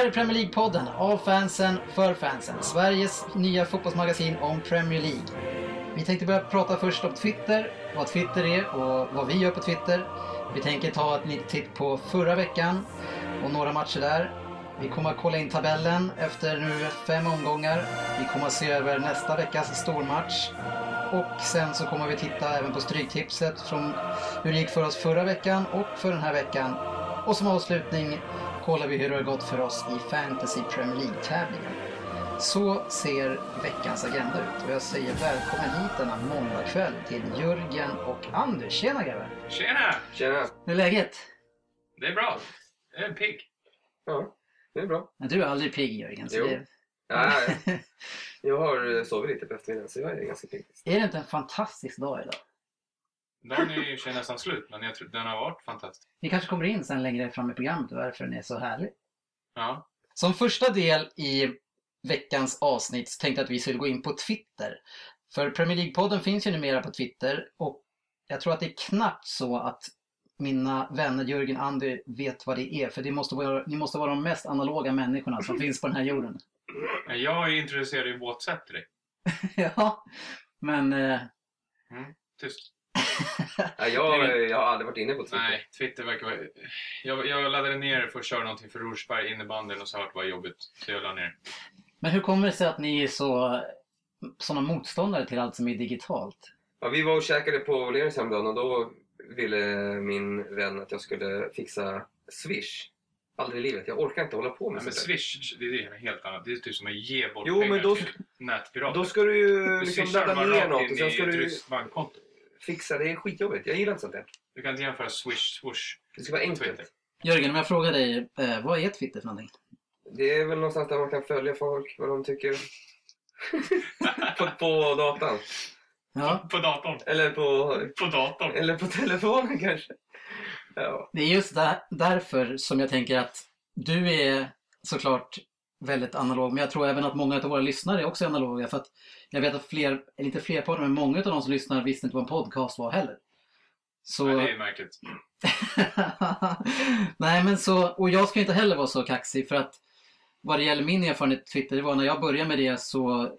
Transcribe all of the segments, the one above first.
Här är Premier League-podden av fansen för fansen. Sveriges nya fotbollsmagasin om Premier League. Vi tänkte börja prata först om Twitter, vad Twitter är och vad vi gör på Twitter. Vi tänker ta ett litet titt på förra veckan och några matcher där. Vi kommer att kolla in tabellen efter nu fem omgångar. Vi kommer att se över nästa veckas stormatch. Och sen så kommer vi titta även på Stryktipset från hur det gick för oss förra veckan och för den här veckan. Och som avslutning kollar vi hur det har gått för oss i Fantasy Premier League-tävlingen. Så ser veckans agenda ut och jag säger välkommen hit denna måndagkväll till Jörgen och Anders. Tjena grabbar! Tjena! Tjena! Hur är läget? Det är bra. Jag är pigg. Ja, det är bra. Men du är aldrig pigg Jörgen. Så Jo. det... Ja, jag har sovit lite på eftermiddagen så jag är ganska pigg. Är det inte en fantastisk dag idag? Dagen är ju sig nästan slut, men jag tror den har varit fantastisk. Vi kanske kommer in sen längre fram i programmet varför den är så härlig. Ja. Som första del i veckans avsnitt tänkte jag att vi skulle gå in på Twitter. För Premier League-podden finns ju numera på Twitter och jag tror att det är knappt så att mina vänner Jörgen och Andy vet vad det är. För det måste vara, ni måste vara de mest analoga människorna som finns på den här jorden. Jag introducerade ju WhatsApp till dig. ja, men... Eh, Tyst. Ja, jag, jag har aldrig varit inne på Twitter. Nej, Twitter verkar vara... Jag, jag laddade ner för att köra någonting för Rosersberg innebandyn och så har det var jobbigt. Så jag laddade ner. men hur kommer det sig att ni är så såna motståndare till allt som är digitalt? Ja, vi var och käkade på Åhléns häromdagen och då ville min vän att jag skulle fixa Swish. Aldrig i livet. Jag orkar inte hålla på med Nej, men sånt. Swish, det är helt annat. Det är typ som att ge bort Jo, men pengar då- till nätpirater. Då ska du ju du liksom swishar ladda ner rakt något in och sen i ska ett du ryskt bankkonto. Fixa. Det är skitjobbigt. Jag gillar inte sånt där. Du kan inte jämföra Swish, swoosh, Det ska vara enkelt. Twitter. Jörgen, om jag frågar dig, eh, vad är Twitter för någonting? Det är väl någonstans där man kan följa folk, vad de tycker. på, på datan. Ja, På datorn. Eller på, På datorn. eller på telefonen kanske. Ja. det är just där, därför som jag tänker att du är såklart väldigt analog, men jag tror även att många av våra lyssnare är också analoga. För att jag vet att fler, eller inte flerparten, men många av de som lyssnar visste inte vad en podcast var heller. Så... Nej, det är märkligt. Nej men så, och jag ska inte heller vara så kaxig för att vad det gäller min erfarenhet Twitter, det var när jag började med det så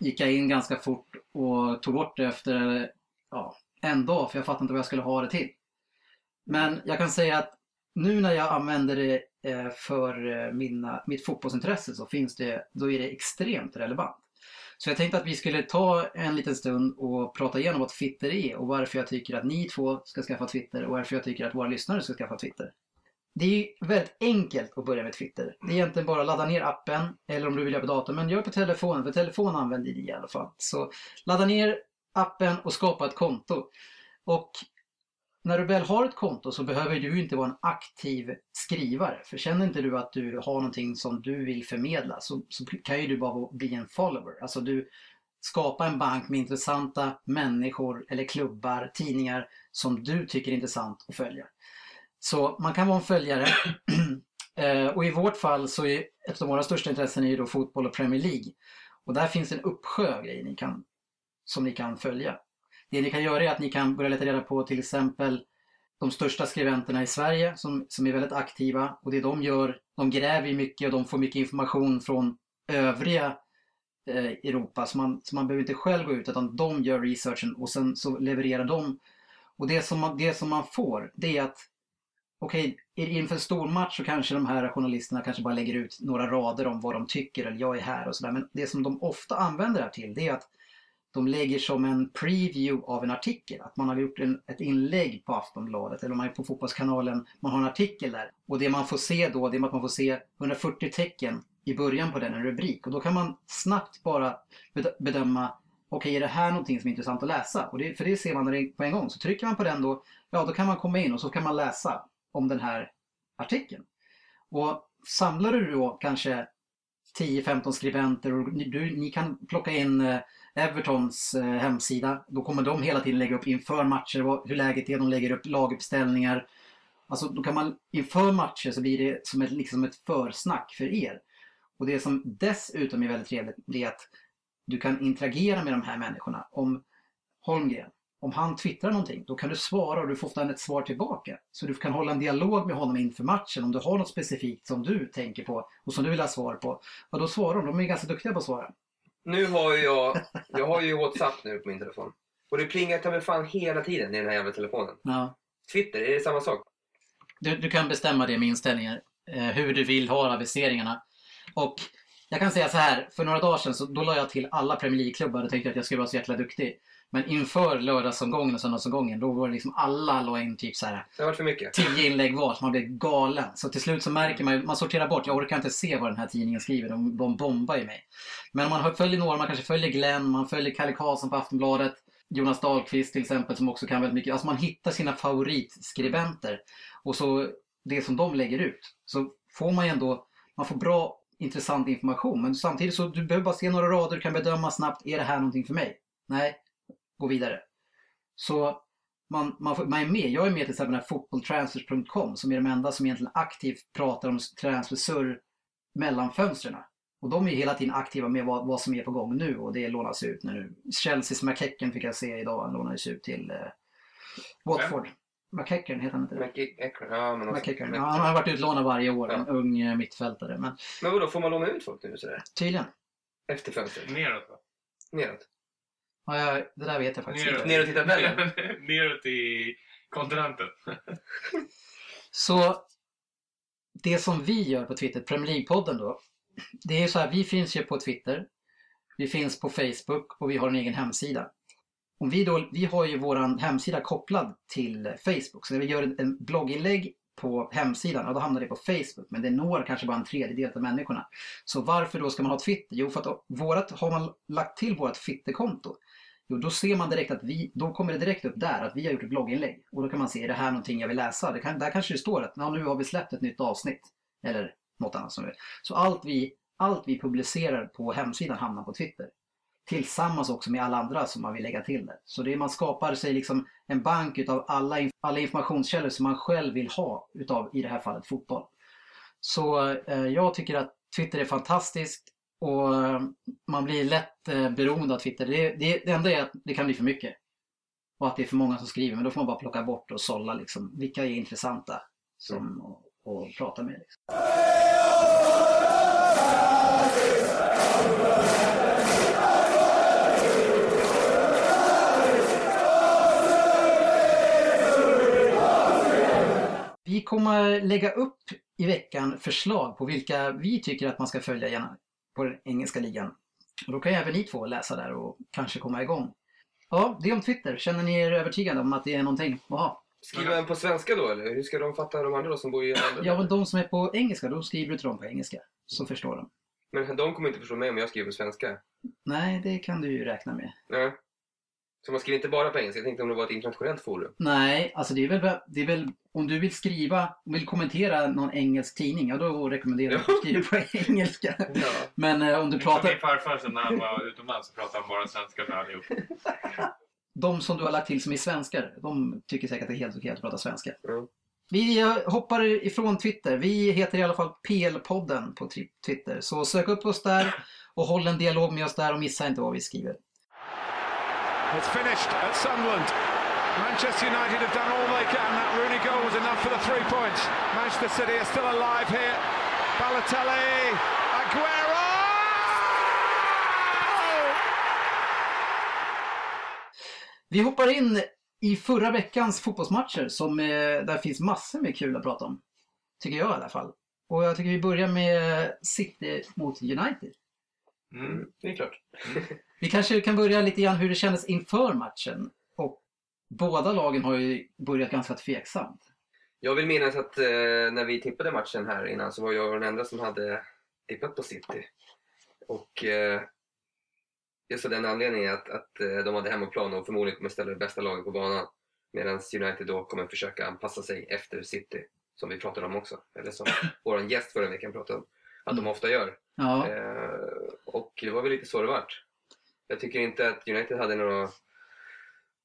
gick jag in ganska fort och tog bort det efter ja, en dag för jag fattade inte vad jag skulle ha det till. Men jag kan säga att nu när jag använder det Eh, för eh, mina, mitt fotbollsintresse så finns det, då är det extremt relevant. Så jag tänkte att vi skulle ta en liten stund och prata igenom vad Twitter är och varför jag tycker att ni två ska skaffa Twitter och varför jag tycker att våra lyssnare ska skaffa Twitter. Det är ju väldigt enkelt att börja med Twitter. Det är egentligen bara att ladda ner appen eller om du vill göra på datorn, men gör på telefonen, för telefon använder ni i alla fall. Så ladda ner appen och skapa ett konto. Och när du väl har ett konto så behöver du inte vara en aktiv skrivare. För känner inte du att du har någonting som du vill förmedla så, så kan ju du bara bli en follower. Alltså du skapar en bank med intressanta människor eller klubbar, tidningar som du tycker är intressant att följa. Så man kan vara en följare. Eh, och i vårt fall så är ett av våra största intressen är ju då fotboll och Premier League. Och där finns en uppsjö grejer ni kan, som ni kan följa. Det ni kan göra är att ni kan börja leta reda på till exempel de största skribenterna i Sverige som, som är väldigt aktiva. Och det de gör, de gräver ju mycket och de får mycket information från övriga eh, Europa. Så man, så man behöver inte själv gå ut utan de gör researchen och sen så levererar de. Och det som man, det som man får det är att okej, okay, inför en stor match så kanske de här journalisterna kanske bara lägger ut några rader om vad de tycker eller jag är här och sådär. Men det som de ofta använder det här till det är att de lägger som en preview av en artikel. Att man har gjort en, ett inlägg på Aftonbladet eller man är på Fotbollskanalen, man har en artikel där. Och det man får se då, det är att man får se 140 tecken i början på den, en rubrik. Och då kan man snabbt bara bedöma, okej okay, är det här någonting som är intressant att läsa? Och det, för det ser man på en gång. Så trycker man på den då, ja då kan man komma in och så kan man läsa om den här artikeln. Och samlar du då kanske 10-15 skribenter och du, ni kan plocka in eh, Evertons eh, hemsida. Då kommer de hela tiden lägga upp inför matcher hur läget är. De lägger upp laguppställningar. Alltså då kan man inför matcher så blir det som ett, liksom ett försnack för er. Och det som dessutom är väldigt trevligt det är att du kan interagera med de här människorna. Om Holmgren, om han twittrar någonting, då kan du svara och du får ofta ett svar tillbaka. Så du kan hålla en dialog med honom inför matchen om du har något specifikt som du tänker på och som du vill ha svar på. Ja, då svarar de, de är ganska duktiga på att svara. Nu har ju jag, jag har ju WhatsApp nu på min telefon. Och det plingar ta mig fan hela tiden i den här jävla telefonen. Ja. Twitter, är det samma sak? Du, du kan bestämma det med inställningar, eh, hur du vill ha aviseringarna. Och jag kan säga så här, för några dagar sedan så då la jag till alla Premier League-klubbar och tänkte att jag skulle vara så jäkla duktig. Men inför lördagsomgången och söndagsomgången då var det liksom alla la in typ så här Det varit för mycket. tio inlägg var så man blev galen. Så till slut så märker man man sorterar bort, jag orkar inte se vad den här tidningen skriver, de, de bombar ju mig. Men om man följer några, man kanske följer Glenn, man följer Kalle Karlsson på Aftonbladet, Jonas Dahlqvist till exempel som också kan väldigt mycket. Alltså man hittar sina favoritskribenter och så det som de lägger ut. Så får man ju ändå, man får bra intressant information men samtidigt så du behöver bara se några rader, du kan bedöma snabbt, är det här någonting för mig? Nej, gå vidare. Så man, man, får, man är med. Jag är med till exempel den här fotbolltransfers.com som är de enda som egentligen aktivt pratar om transfersurr mellan fönstren. Och de är hela tiden aktiva med vad, vad som är på gång nu och det lånas ut nu. Chelseas McKecken fick jag se idag, han lånades ut till eh, Watford. McKecken heter han inte det? McEachran, ja men. Ja, han har varit utlånad varje år, en ung eh, mittfältare. Men Men vadå, får man låna ut folk nu sådär? tydligen. Efter fönstret? Neråt va? Neråt? Ja, jag, det där vet jag faktiskt Neråt. inte. Neråt i tabellen? Neråt i kontinenten. Så det som vi gör på Twitter, Premier League-podden då. Det är så här, vi finns ju på Twitter. Vi finns på Facebook och vi har en egen hemsida. Om vi, då, vi har ju våran hemsida kopplad till Facebook. Så när vi gör en- en blogginlägg på hemsidan, ja, då hamnar det på Facebook. Men det når kanske bara en tredjedel av människorna. Så varför då ska man ha Twitter? Jo, för att vårat, har man lagt till vårt Twitterkonto Jo, då ser man direkt att vi, då kommer det direkt upp där att vi har gjort ett blogginlägg. Och då kan man se, är det här någonting jag vill läsa? Det kan, där kanske det står att ja, nu har vi släppt ett nytt avsnitt. Eller något annat som vi Så allt vi, allt vi publicerar på hemsidan hamnar på Twitter. Tillsammans också med alla andra som man vill lägga till där. Så det är, man skapar sig liksom en bank utav alla, alla informationskällor som man själv vill ha utav, i det här fallet, fotboll. Så eh, jag tycker att Twitter är fantastiskt och eh, man blir lätt eh, beroende av Twitter. Det, det, det enda är att det kan bli för mycket. Och att det är för många som skriver, men då får man bara plocka bort och sålla liksom. Vilka är intressanta som, och, och prata med. Liksom. Vi kommer lägga upp i veckan förslag på vilka vi tycker att man ska följa på den engelska ligan. Och då kan ju även ni två läsa där och kanske komma igång. Ja, det om Twitter. Känner ni er övertygade om att det är någonting att ha? Skriver man på svenska då eller? Hur ska de fatta de andra då som bor i andra Ja, men de som är på engelska, då skriver du till dem på engelska. Så förstår de. Men de kommer inte förstå mig om jag skriver på svenska. Nej, det kan du ju räkna med. Ja. Så man skriver inte bara på engelska. Jag tänkte om det var ett internationellt forum. Nej, alltså det är väl, det är väl om du vill skriva, vill kommentera någon engelsk tidning, ja då rekommenderar jag att du skriver på engelska. Ja. Men eh, om du Min min pratar, farfar så när han var utomlands så pratade han bara svenska för allihop. de som du har lagt till som är svenskar, de tycker säkert att det är helt okej att prata svenska. Mm. Vi eh, hoppar ifrån Twitter. Vi heter i alla fall PL-podden på Twitter. Så sök upp oss där och håll en dialog med oss där och missa inte vad vi skriver. It's finished at Sunderland. Manchester United have done all they can. That Rooney goal was enough for the three points. Manchester City are still alive here. Balotelli, Aguero! Vi hoppar in i förra veckans fotbollsmatcher som eh, där finns massor med kul att prata om. Tycker jag i alla fall. Och jag tycker vi börjar med City mot United. Mm. Mm, det är klart. Vi kanske kan börja lite grann hur det kändes inför matchen. Och båda lagen har ju börjat ganska tveksamt. Jag vill minnas att eh, när vi tippade matchen här innan så var jag den enda som hade tippat på City. Och eh, just av den anledningen att, att eh, de hade hemmaplan och förmodligen kommer ställa det bästa laget på banan. Medan United då kommer försöka anpassa sig efter City. Som vi pratade om också. Eller som vår gäst förra veckan pratade om. Att de ofta gör. Ja, Eh, och det var väl lite så det vart. Jag tycker inte att United hade några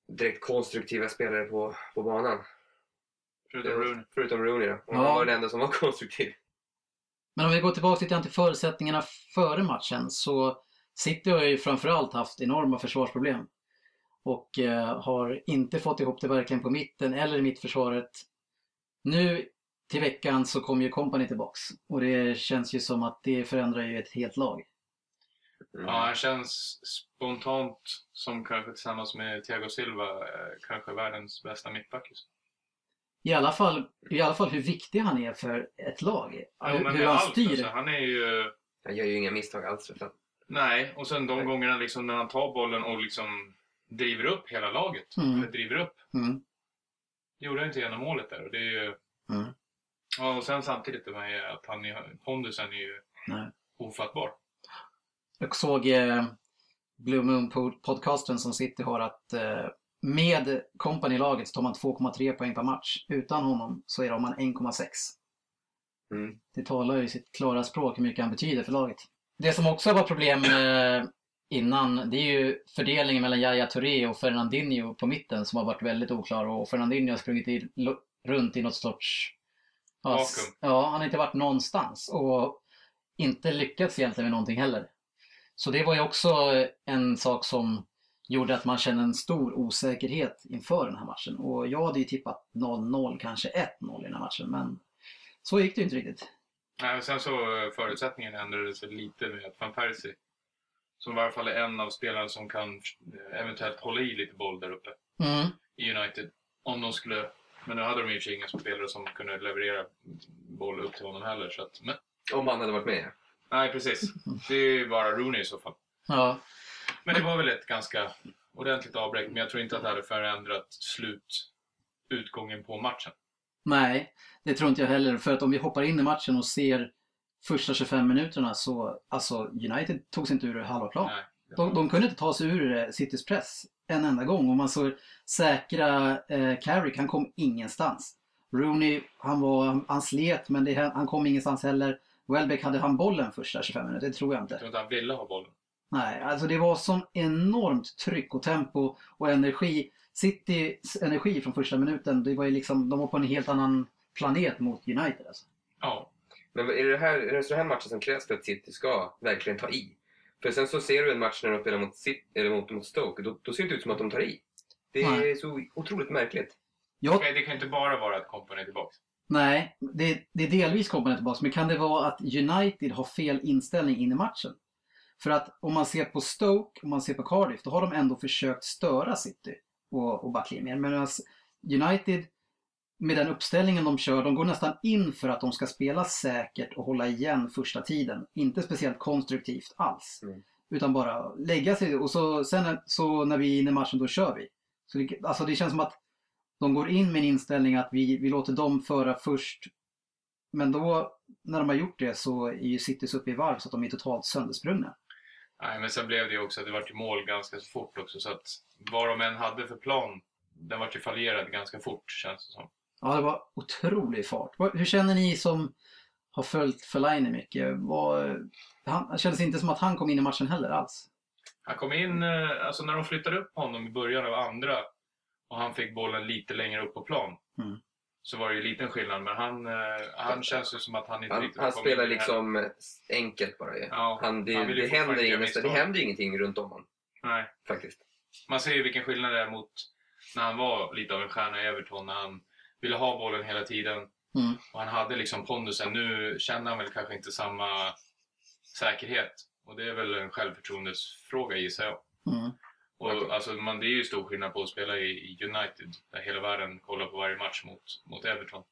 direkt konstruktiva spelare på, på banan. Förutom Rooney. Förutom Rooney då. Och Ja. han var den enda som var konstruktiv. men om vi går tillbaka lite grann till förutsättningarna före matchen så City har ju framförallt haft enorma försvarsproblem. och eh, har inte fått ihop det verkligen på mitten eller i mittförsvaret. Nu till veckan så kommer ju Company tillbaks och det känns ju som att det förändrar ju ett helt lag. Mm. Ja, han känns spontant som kanske tillsammans med Thiago Silva eh, kanske världens bästa mittback. just nu. I alla, fall, I alla fall hur viktig han är för ett lag. Ja, hur men hur han allt, styr. Alltså, han är ju... Han gör ju inga misstag alls. Att, Nej, och sen de gångerna liksom när han tar bollen och liksom driver upp hela laget. Mm. Eller driver upp. Mm. Gjorde han inte genom målet där och det är ju... Mm. Ja, och sen samtidigt det med att han är, pondusen är ju Nej. ofattbar. Jag såg eh, Blue Moon pod- podcasten som City har att eh, med Company-laget så tar man 2,3 poäng per match. Utan honom så är de man 1,6. mm. Det talar ju sitt klara språk hur mycket han betyder för laget. Det som också var problem eh, innan, det är ju fördelningen mellan Yahya Touré och Fernandinho på mitten som har varit väldigt oklar och Fernandinho har sprungit i, runt i något sorts... Ja, ja, han har inte varit någonstans och inte lyckats egentligen med någonting heller. Så det var ju också en sak som gjorde att man kände en stor osäkerhet inför den här matchen. Och jag hade ju tippat 0-0, kanske 1-0 i den här matchen, men så gick det ju inte riktigt. Nej, och sen så eh, förutsättningarna ändrades sig lite med att van Persie, som i varje fall är en av spelarna som kan eh, eventuellt hålla i lite boll där uppe Mm. i United. Om de skulle, men nu hade de ju inga spelare som kunde leverera boll upp till honom heller. Så att, men, Om han hade varit med. Nej, precis. Det är ju bara Rooney i så fall. Ja, Men det var väl ett ganska ordentligt avbräck, men jag tror inte att det hade förändrat slut, utgången på matchen. nej, det tror inte jag heller. För att om vi hoppar in i matchen och ser första 25 minuterna så, alltså United tog sig inte ur halva plan. Nej, De, de kunde inte ta sig ur eh, Citys press en enda gång. Och man såg säkra eh, Carrick, han kom ingenstans. Rooney, han, var, han slet men det, han kom ingenstans heller. Welbeck, hade han bollen första 25 minuter? Det tror jag Jag inte. tror inte han ville ha bollen. Nej, alltså det var sån enormt tryck och tempo och energi. Citys energi från första minuten, det var ju liksom, de var på en helt annan planet mot United alltså. Ja, Men är det, här, är det så här matcher som krävs för att City ska verkligen ta i? För sen så ser du en match när de spelar mot, City, eller mot, mot Stoke, då, då ser det inte ut som att de tar i. Det är Nej. så otroligt märkligt. Jag, Okej, det kan inte bara vara att Company är tillbaka. Nej, det, det är delvis kommer tillbaka, men kan det vara att United har fel inställning in i matchen? För att om man ser på Stoke, om man ser på Cardiff, då har de ändå försökt störa City och, och backlinjen. Medan United, med den uppställningen de kör, de går nästan in för att de ska spela säkert och hålla igen första tiden. Inte speciellt konstruktivt alls. Mm. Utan bara lägga sig och så, sen så när vi är inne i matchen, då kör vi. Så det, alltså det känns som att de går in med en inställning att vi, vi låter dem föra först. Men då, när de har gjort det, så är ju Citys uppe i varv så att de är totalt söndersprungna. Nej, men sen blev det ju också att det vart ju mål ganska så fort också. Så att vad de än hade för plan, den vart ju fallerad ganska fort känns det som. Ja, det var otrolig fart. Hur känner ni som har följt Fellaini mycket? Vad, han, det kändes inte som att han kom in i matchen heller alls. Han kom in, eh, alltså när de flyttade upp honom i början av andra och han fick bollen lite längre upp på plan. Mm. Så var det ju liten skillnad, men han, eh, han känns ju som att han inte Han, riktigt han spelar det här. liksom enkelt bara ju. Ja, Han, det, han det, händer inget, det händer ingenting runt om honom Nej. faktiskt. Man ser ju vilken skillnad det är mot när han var lite av en stjärna i Everton, när han ville ha bollen hela tiden. Mm. Och han hade liksom pondusen. Nu känner han väl kanske inte samma säkerhet. Och det är väl en självförtroendesfråga gissar jag. Mm. Och alltså, man, det är ju stor skillnad på att spela i, i United, där hela världen kollar på varje match mot, mot Everton.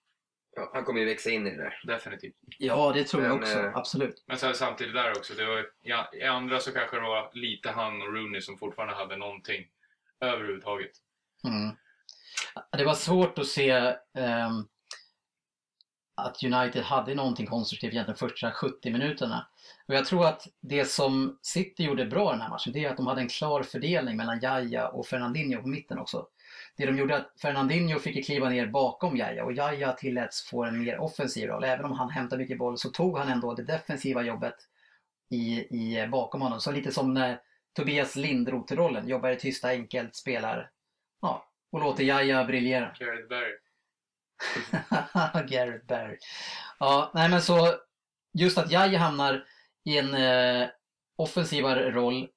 Ja, han kommer ju växa in i det där. Definitivt. Ja, det tror jag Men, också. eh, Absolut. Men så här, samtidigt där också, det var, ja, i andra så kanske det var lite han och Rooney som fortfarande hade någonting överhuvudtaget. Mm. Det var svårt att se ehm, att United hade någonting konstruktivt egentligen första 70 minuterna. Och jag tror att det som City gjorde bra den här matchen, det är att de hade en klar fördelning mellan Jaya och Fernandinho på mitten också. Det de gjorde att Fernandinho fick kliva ner bakom Jaya och Jaya tilläts få en mer offensiv roll. Även om han hämtade mycket boll så tog han ändå det defensiva jobbet i, i, bakom honom. Så lite som när Tobias Lindroth-rollen, jobbar i tysta enkelt, spelar ja, och låter Jaya briljera. Gareth Barry. Gareth Barry. Ja, nej men så just att Jaya hamnar i en eh, offensivare roll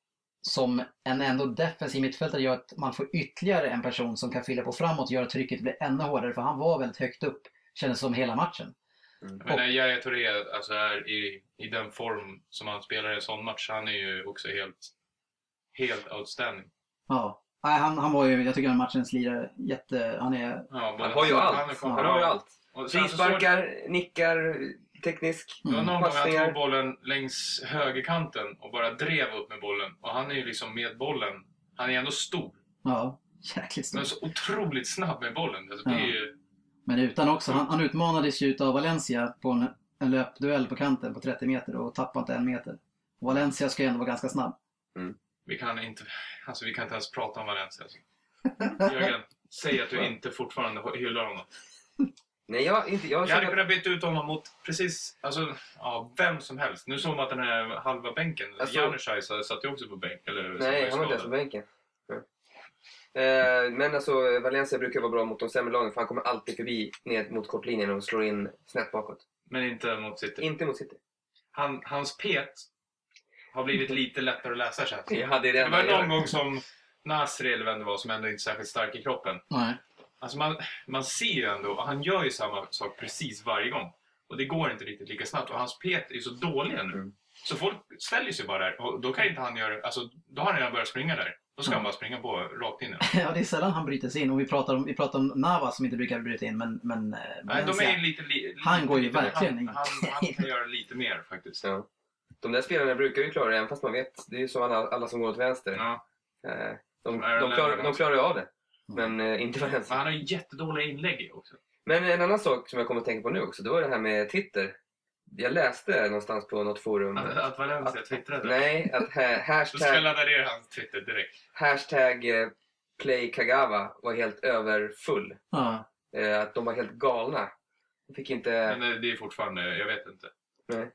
som en ändå defensiv mittfältare gör att man får ytterligare en person som kan fylla på framåt och göra trycket bli ännu hårdare för han var väldigt högt upp kändes som hela matchen. Men när Yahya Touré alltså är i, i den form som han spelar i en sån match, han är ju också helt, helt outstanding. Ja. Nej, han, han var ju, jag tycker han är matchens lirare. Jätte, han är... Ja, Han har ju allt. Han har ju allt. Sen så Frisparkar, nickar, teknisk. Det var Mm. någon gång han tog bollen längs högerkanten och bara drev upp med bollen. Och han är ju liksom med bollen. Han är ändå stor. Ja, jäkligt stor. Men så otroligt snabb med bollen. Alltså, det är Ja. ju, Men utan också, han, han utmanades ju utav Valencia på en, en löpduell på kanten på 30 meter och tappade inte en meter. Och Valencia ska ju ändå vara ganska snabb. Vi, kan inte, alltså, vi kan inte ens prata om Valencia. Alltså. Jörgen, säg att du inte fortfarande hyllar honom. Nej, jag, inte, jag Jag hade kunnat byta ut honom mot precis alltså, ja, vem som helst. Nu såg man att den här halva bänken, Alltså- Janusaj satt ju också på bänk. Eller, Nej, han var inte ens på bänken. Eh, men alltså, Valencia brukar vara bra mot de sämre lagen för han kommer alltid förbi ned mot kortlinjen och slår in snett bakåt. Men inte mot City. Inte mot City. Han, hans pet har blivit lite lättare att läsa känns det hade Det redan var någon gång som Nasri eller vem det var som ändå inte är särskilt stark i kroppen. Nej. Alltså man, man ser ju ändå, han gör ju samma sak precis varje gång. Och det går inte riktigt lika snabbt. Och hans pet är ju så dåliga nu. Mm. Så folk ställer sig bara där. Och då kan inte han göra, alltså då har han redan börjat springa där. Då ska han bara springa på rakt in. Ja, det är sällan han bryter sig in. Och vi pratar om, vi pratar om Navas som inte brukar bryta in, men, men eh, Nej, de Valencia. är lite, li, lite Han går ju lite, verkligen in. han, han, han kan göra lite mer faktiskt. Ja. De där spelarna brukar ju klara det, även fast man vet. Det är ju så alla, alla som går åt vänster. Ja. Eh, de, de, klarar, de klarar ju av det. Men eh, inte Valencia. han har ju jättedåliga inlägg också. Men en annan sak som jag kommer att tänka på nu också, det var det här med Twitter. Jag läste någonstans på något forum. Att, att Valencia twittrade. Nej, att ha, Så ska jag hashtag, ladda ner hans Twitter direkt. hashtag eh, play Kagawa var helt överfull. Ja. Eh, att de var helt galna. De fick inte... Men det är fortfarande, jag vet inte. Nej.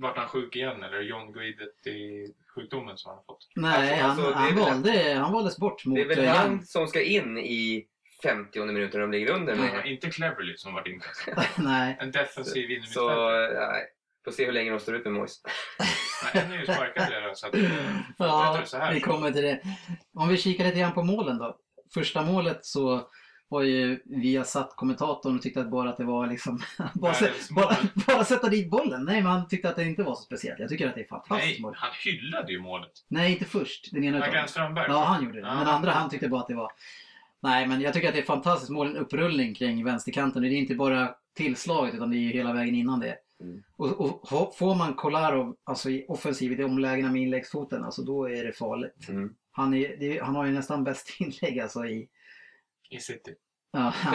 Vart han sjuk igen eller John Guidetti-sjukdomen som han har fått? Nej, Alltså, alltså, han, det är han, valde, han valdes bort mot Det är väl Young. han som ska in i 50 minuten när de ligger under Nej. med. Inte Cleverly som varit inne. Nej. En defensiv Så, innermittfältare. nej. Får se hur länge de står ut med Moise. Men en är ju sparkad redan så att... Ja, så här vi så- kommer till det. Om vi kikar lite grann på målen då. Första målet så var ju via satt kommentatorn och tyckte att bara att det var liksom bara, sä- bara, bara sätta dit bollen. Nej, men han tyckte att det inte var så speciellt. Jag tycker att det är fantastiskt Nej, mål. han hyllade ju målet. Nej, inte först. Den ena. Agran Strömberg. Ja, han gjorde det. Ja. Men andra han tyckte bara att det var... Nej, men jag tycker att det är fantastiskt mål. En upprullning kring vänsterkanten. Det är inte bara tillslaget utan det är ju hela vägen innan det. Mm. Och, och få- får man Kolarov alltså i offensiv i de lägena med inläggsfoten, alltså då är det farligt. Mm. Han, är, det, han har ju nästan bäst inlägg alltså i... I City. Ja.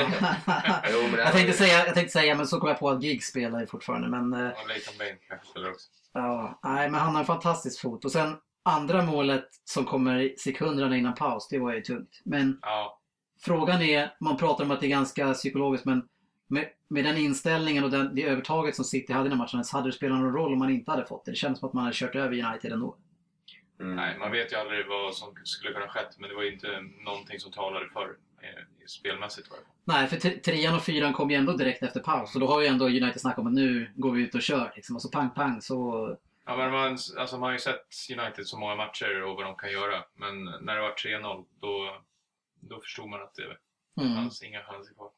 Jo, men jag, tänkte säga, jag tänkte säga, men så kom jag på att Giggs spelar ju fortfarande. Men, eh, Och Leighton Bain kanske spelar också. ja, nej, men han har en fantastisk fot. Och sen andra målet som kommer sekunderna innan paus, det var ju tungt. Men Ja, Frågan är, man pratar om att det är ganska psykologiskt men med, med den inställningen och den, det övertaget som City hade i den här matchen så hade det spelat någon roll om man inte hade fått det. Det kändes som att man hade kört över United ändå. Mm. nej, man vet ju aldrig vad som skulle kunna skett men det var ju inte någonting som talade för eh, spelmässigt. Var det. Nej, för tre- trean och fyran kom ju ändå direkt efter paus och då har ju ändå United snackat om att nu går vi ut och kör liksom. Och så pang pang så... Ja, men man, alltså, man har ju sett United så många matcher och vad de kan göra. Men när det var 3-0 då, då förstod man att det Mm. fanns inga chanser kvar.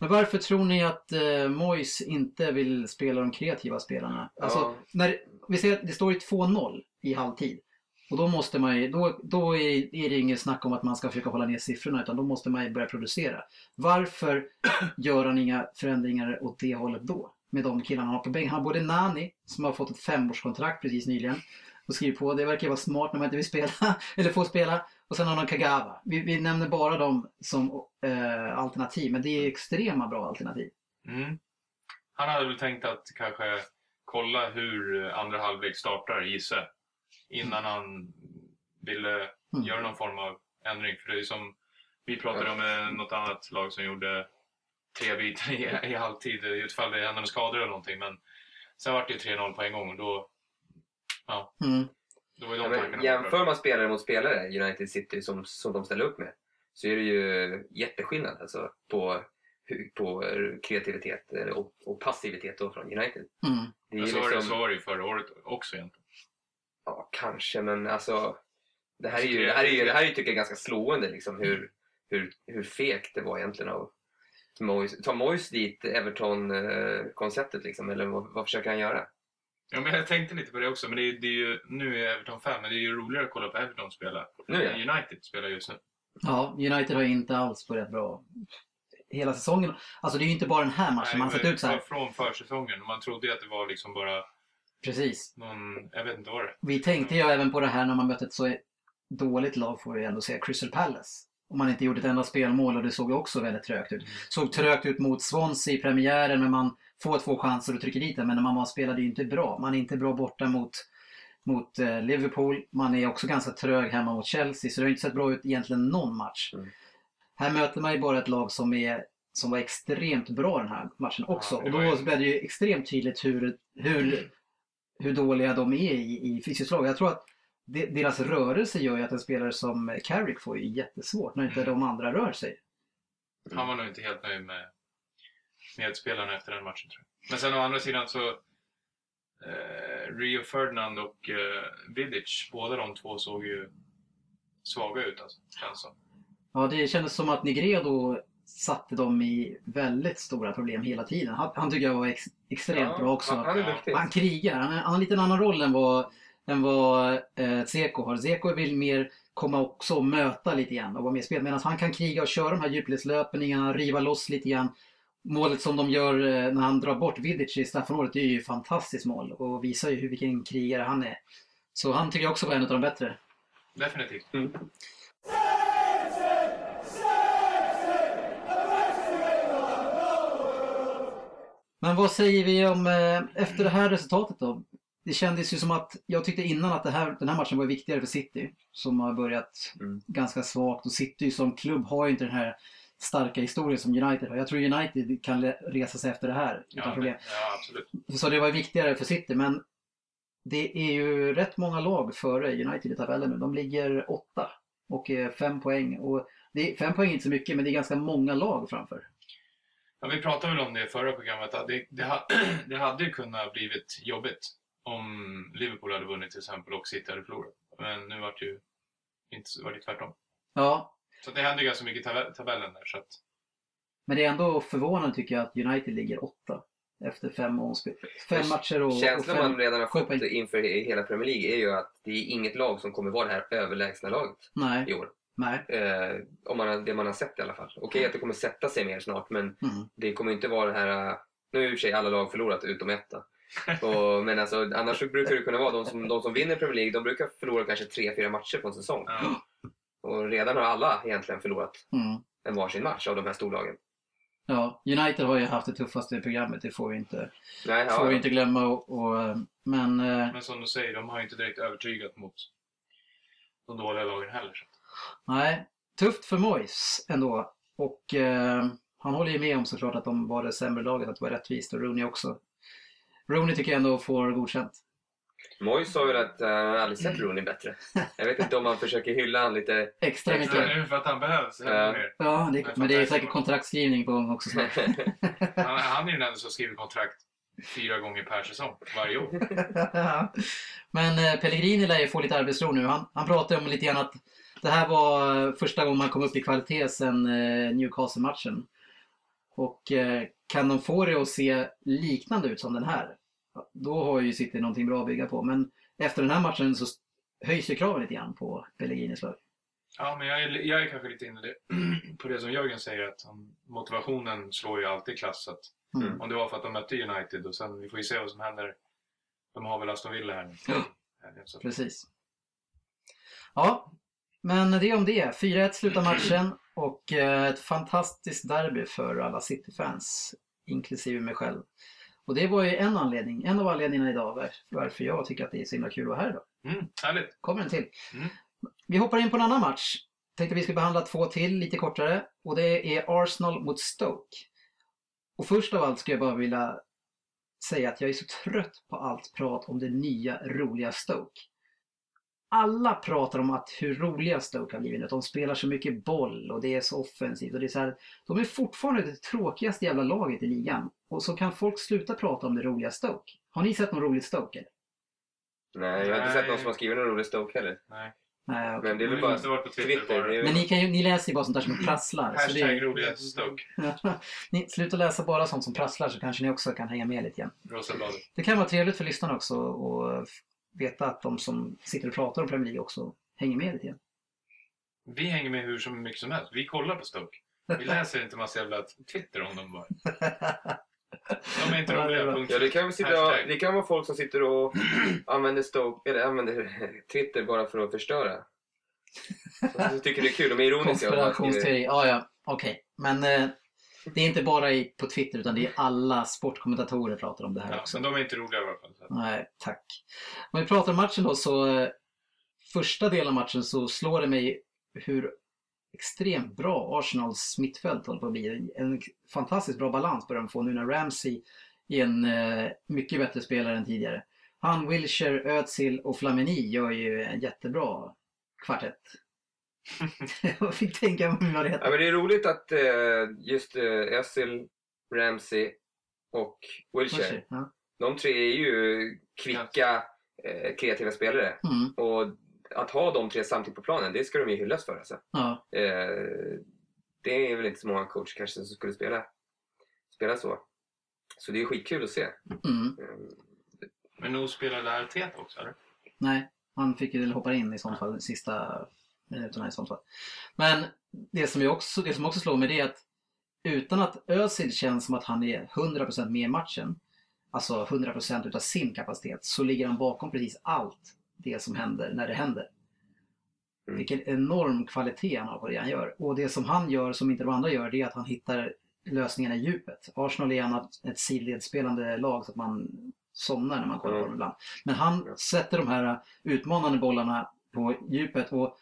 Men varför tror ni att eh, Moyes inte vill spela de kreativa spelarna? Alltså, Ja. när, vi ser att det står ju 2-0 i halvtid. Och då måste man ju, då, då är, är det inget snack om att man ska försöka hålla ner siffrorna utan då måste man ju börja producera. Varför gör han inga förändringar åt det hållet då? Med de killarna han har på bänken. Han har både Nani som har fått ett femårskontrakt precis nyligen och skriver på. Det verkar ju vara smart när man inte vill spela, eller får spela. Och sen har han Kagawa. Vi, vi nämner bara dem som eh, alternativ, men det är extrema bra alternativ. Mm. Han hade väl tänkt att kanske kolla hur andra halvlek startar, gissa. Innan han ville Mm. göra någon form av ändring. För det är som vi pratade om med något annat lag som gjorde tre byten i, i halvtid. Utfall det hände några skador eller någonting. Men sen var det ju 3-0 på en gång och då, Mm. då var ju Ja, de men tankarna jämför man spelare mot spelare, United City, som, som de ställer upp med, så är det ju jätteskillnad alltså, på, på kreativitet och, och passivitet då från United. Mm. Det är ju så var, det, liksom, så var det ju förra året också egentligen. Ja, kanske, men alltså Det här är ju, det här är ju, det här är ju tycker jag ganska slående liksom hur, hur, hur fegt det var egentligen av Moyes. Tar Moyes dit Everton-konceptet liksom, eller vad, vad försöker han göra? Ja, men jag tänkte lite på det också, men det är, det är ju, nu är jag Everton-fan, men det är ju roligare att kolla på Everton spela. Nu ja. än United spelar just nu. Ja, United har ju inte alls börjat bra. Hela säsongen. Alltså det är ju inte bara den här matchen man har sett ut så här. Från försäsongen. Man trodde ju att det var liksom bara Precis. någon, jag vet inte vad det är. Vi tänkte ju även på det här när man mötte ett så dåligt lag får vi ändå säga, Crystal Palace. Och man inte gjorde ett enda spelmål och det såg ju också väldigt trögt ut. Såg trögt ut mot Swansea i premiären men man får två chanser och trycker dit den. Men när man var spelade ju inte bra. Man är inte bra borta mot, mot eh, Liverpool. Man är också ganska trög hemma mot Chelsea så det har inte sett bra ut egentligen någon match. Mm. Här möter man ju bara ett lag som, är, som var extremt bra den här matchen också. Ja, och då blev det ju extremt tydligt hur, hur, hur dåliga de är i, i fysiskt lag. Jag tror att de, deras rörelse gör ju att en spelare som Carrick får ju jättesvårt när inte de andra rör sig. Han var nog inte helt nöjd med medspelarna efter den matchen tror jag. Men sen å andra sidan så eh, Rio Ferdinand och eh, Vidic, båda de två såg ju svaga ut alltså, känns som. Ja, det kändes som att Negredo satte dem i väldigt stora problem hela tiden. Han, han tycker jag var ex, extremt bra också. Han, är Ja. Han krigar. Han, är, han har en lite annan roll än vad, än vad eh, Zeko har. Zeko vill mer komma också och möta lite grann och vara med i spel. Medan han kan kriga och köra de här djupledslöpningarna, riva loss lite grann. Målet som de gör eh, när han drar bort Vidic i straffområdet det är ju ett fantastiskt mål och visar ju hur, vilken krigare han är. Så han tycker jag också var en av de bättre. Definitivt. Men vad säger vi om eh, efter det här resultatet då? Det kändes ju som att, jag tyckte innan att här, den här matchen var viktigare för City. Som har börjat Mm. ganska svagt och City som klubb har ju inte den här starka historien som United har. Jag tror United kan resa sig efter det här utan Ja, problem. ja absolut. Så det var viktigare för City men det är ju rätt många lag före United i tabellen nu. De ligger åtta och är fem poäng. Och det är, fem poäng är inte så mycket men det är ganska många lag framför. Ja, vi pratade väl om det i förra programmet, att det, det, ha, det hade ju kunnat blivit jobbigt om Liverpool hade vunnit till exempel och City hade förlorat. Men nu var det ju inte, var det tvärtom. Ja, Så det hände ju ganska mycket i tab- tabellen där. Så att, Men det är ändå förvånande tycker jag att United ligger åtta efter fem, omspel. fem matcher och, och Känslan fem... man redan har fått inför he- hela Premier League är ju att det är inget lag som kommer vara det här överlägsna laget Nej, i år. Nej. Eh, om man har, det man har sett i alla fall. Okej att det kommer sätta sig mer snart men Mm. det kommer inte vara det här... eh, Nu har i och för sig alla lag förlorat utom ett. Och, men alltså, annars brukar det kunna vara de som, de som vinner Premier League, de brukar förlora kanske tre, fyra matcher på en säsong. ja, Och redan har alla egentligen förlorat Mm. en varsin match av de här storlagen. Ja, United har ju haft det tuffaste programmet, det får vi inte, Nej, får vi ja, inte glömma. Och, och, men eh, men som du säger, de har ju inte direkt övertygat mot de dåliga lagen heller. Nej, tufft för Moyes ändå. Och eh, han håller ju med om såklart att de var det sämre laget, att det var rättvist och Rooney också. Rooney tycker jag ändå får godkänt. Moyes sa ju att uh, han aldrig sett Rooney bättre. Jag vet inte om man försöker hylla han lite. Extra Det mycket. är för att han behövs ännu Ja. det, men det är säkert kontraktskrivning på gång också snart. Han, han är ju den enda som skriver kontrakt fyra gånger per säsong, varje år. Men eh, Pellegrini lär ju få lite arbetsro nu. Han, han pratade om lite grann att det här var eh, första gången man kom upp i kvalitet sedan eh, Newcastle-matchen. Och eh, kan de få det att se liknande ut som den här, då har ju City någonting bra att bygga på. Men efter den här matchen så höjs ju kraven lite grann på Pellegrinis lag. Ja, men jag är, jag är kanske lite inne på det som Jörgen säger, att motivationen slår ju alltid klass. Mm. Om det var för att de mötte United och sen, vi får ju se vad som händer. De har väl Aston Villa här nu. Ja. Precis. Ja, men det om det. 4-1 slutar matchen och eh, ett fantastiskt derby för alla City-fans, inklusive mig själv. Och det var ju en anledning, en av anledningarna idag var- varför jag tycker att det är så himla kul att vara här idag. mm, härligt. Kommer en till. Mm. Vi hoppar in på en annan match. Tänkte vi ska behandla två till, lite kortare. Och det är Arsenal mot Stoke. Och först av allt skulle jag bara vilja säga att jag är så trött på allt prat om det nya roliga Stoke. Alla pratar om att hur roliga Stoke har blivit att De spelar så mycket boll och det är så offensivt. Och det är så här, de är fortfarande det tråkigaste jävla laget i ligan. Och så kan folk sluta prata om det roliga Stoke. Har ni sett något roligt Stoke? Eller? Nej, jag har inte Nej. sett någon som har skrivit någon rolig Stoke heller. Nej. Nej, okej. Men det är väl bara inte varit på Twitter, Twitter. bara. Men ni, kan ju, ni läser ju bara sånt där som prasslar. Så det, Hashtag roliga Stoke. ni, sluta läsa bara sånt som prasslar så kanske ni också kan hänga med lite grann. Det kan vara trevligt för lyssnarna också att veta att de som sitter och pratar om Premier League också hänger med lite grann. Vi hänger med hur som mycket som helst. Vi kollar på Stoke. Vi läser inte massa jävla Twitter om dem bara. De är inte roliga, punkt. Ja, det kan, sitta, det kan vara folk som sitter och använder, Stoke, eller använder Twitter bara för att förstöra. Så tycker det är kul, de är ironiska. Konspirationsteori, ja ja, okej. Men eh, det är inte bara i, på Twitter utan det är alla sportkommentatorer pratar om det här Ja, också. men de är inte roliga i alla fall. Nej, tack. Om vi pratar om matchen då så eh, första delen av matchen så slår det mig hur extremt bra Arsenals mittfält håller på att bli. En fantastiskt bra balans börjar de få nu när Ramsey är en eh, mycket bättre spelare än tidigare. Han, Wilshire, Özil och Flamini gör ju en jättebra kvartett. Jag fick tänka mig vad det Ja, heter. men det är roligt att eh, just Özil, Ramsey och Wilshere, Ja. De tre är ju kvicka, eh, kreativa spelare. Mm, Och att ha de tre samtidigt på planen, det ska de ju hyllas för. Alltså. ja. Eh, det är väl inte så många coacher kanske som skulle spela, spela så. Så det är skitkul att se. Mm. Eh, Men nog spelade Arteta också, eller? Nej, han fick ju hoppa in i sånt fall, sista minuterna i sånt fall. Men det som, jag också, det som också slår mig det är att utan att Özil känns som att han är 100% med i matchen, alltså 100% utav sin kapacitet, så ligger han bakom precis allt det som händer när det händer. Mm. Vilken enorm kvalitet han har på det han gör. Och det som han gör som inte de andra gör, det är att han hittar lösningarna i djupet. Arsenal är gärna ett sidledsspelande lag så att man somnar när man kollar på Mm. dem ibland. Men han sätter de här utmanande bollarna på djupet och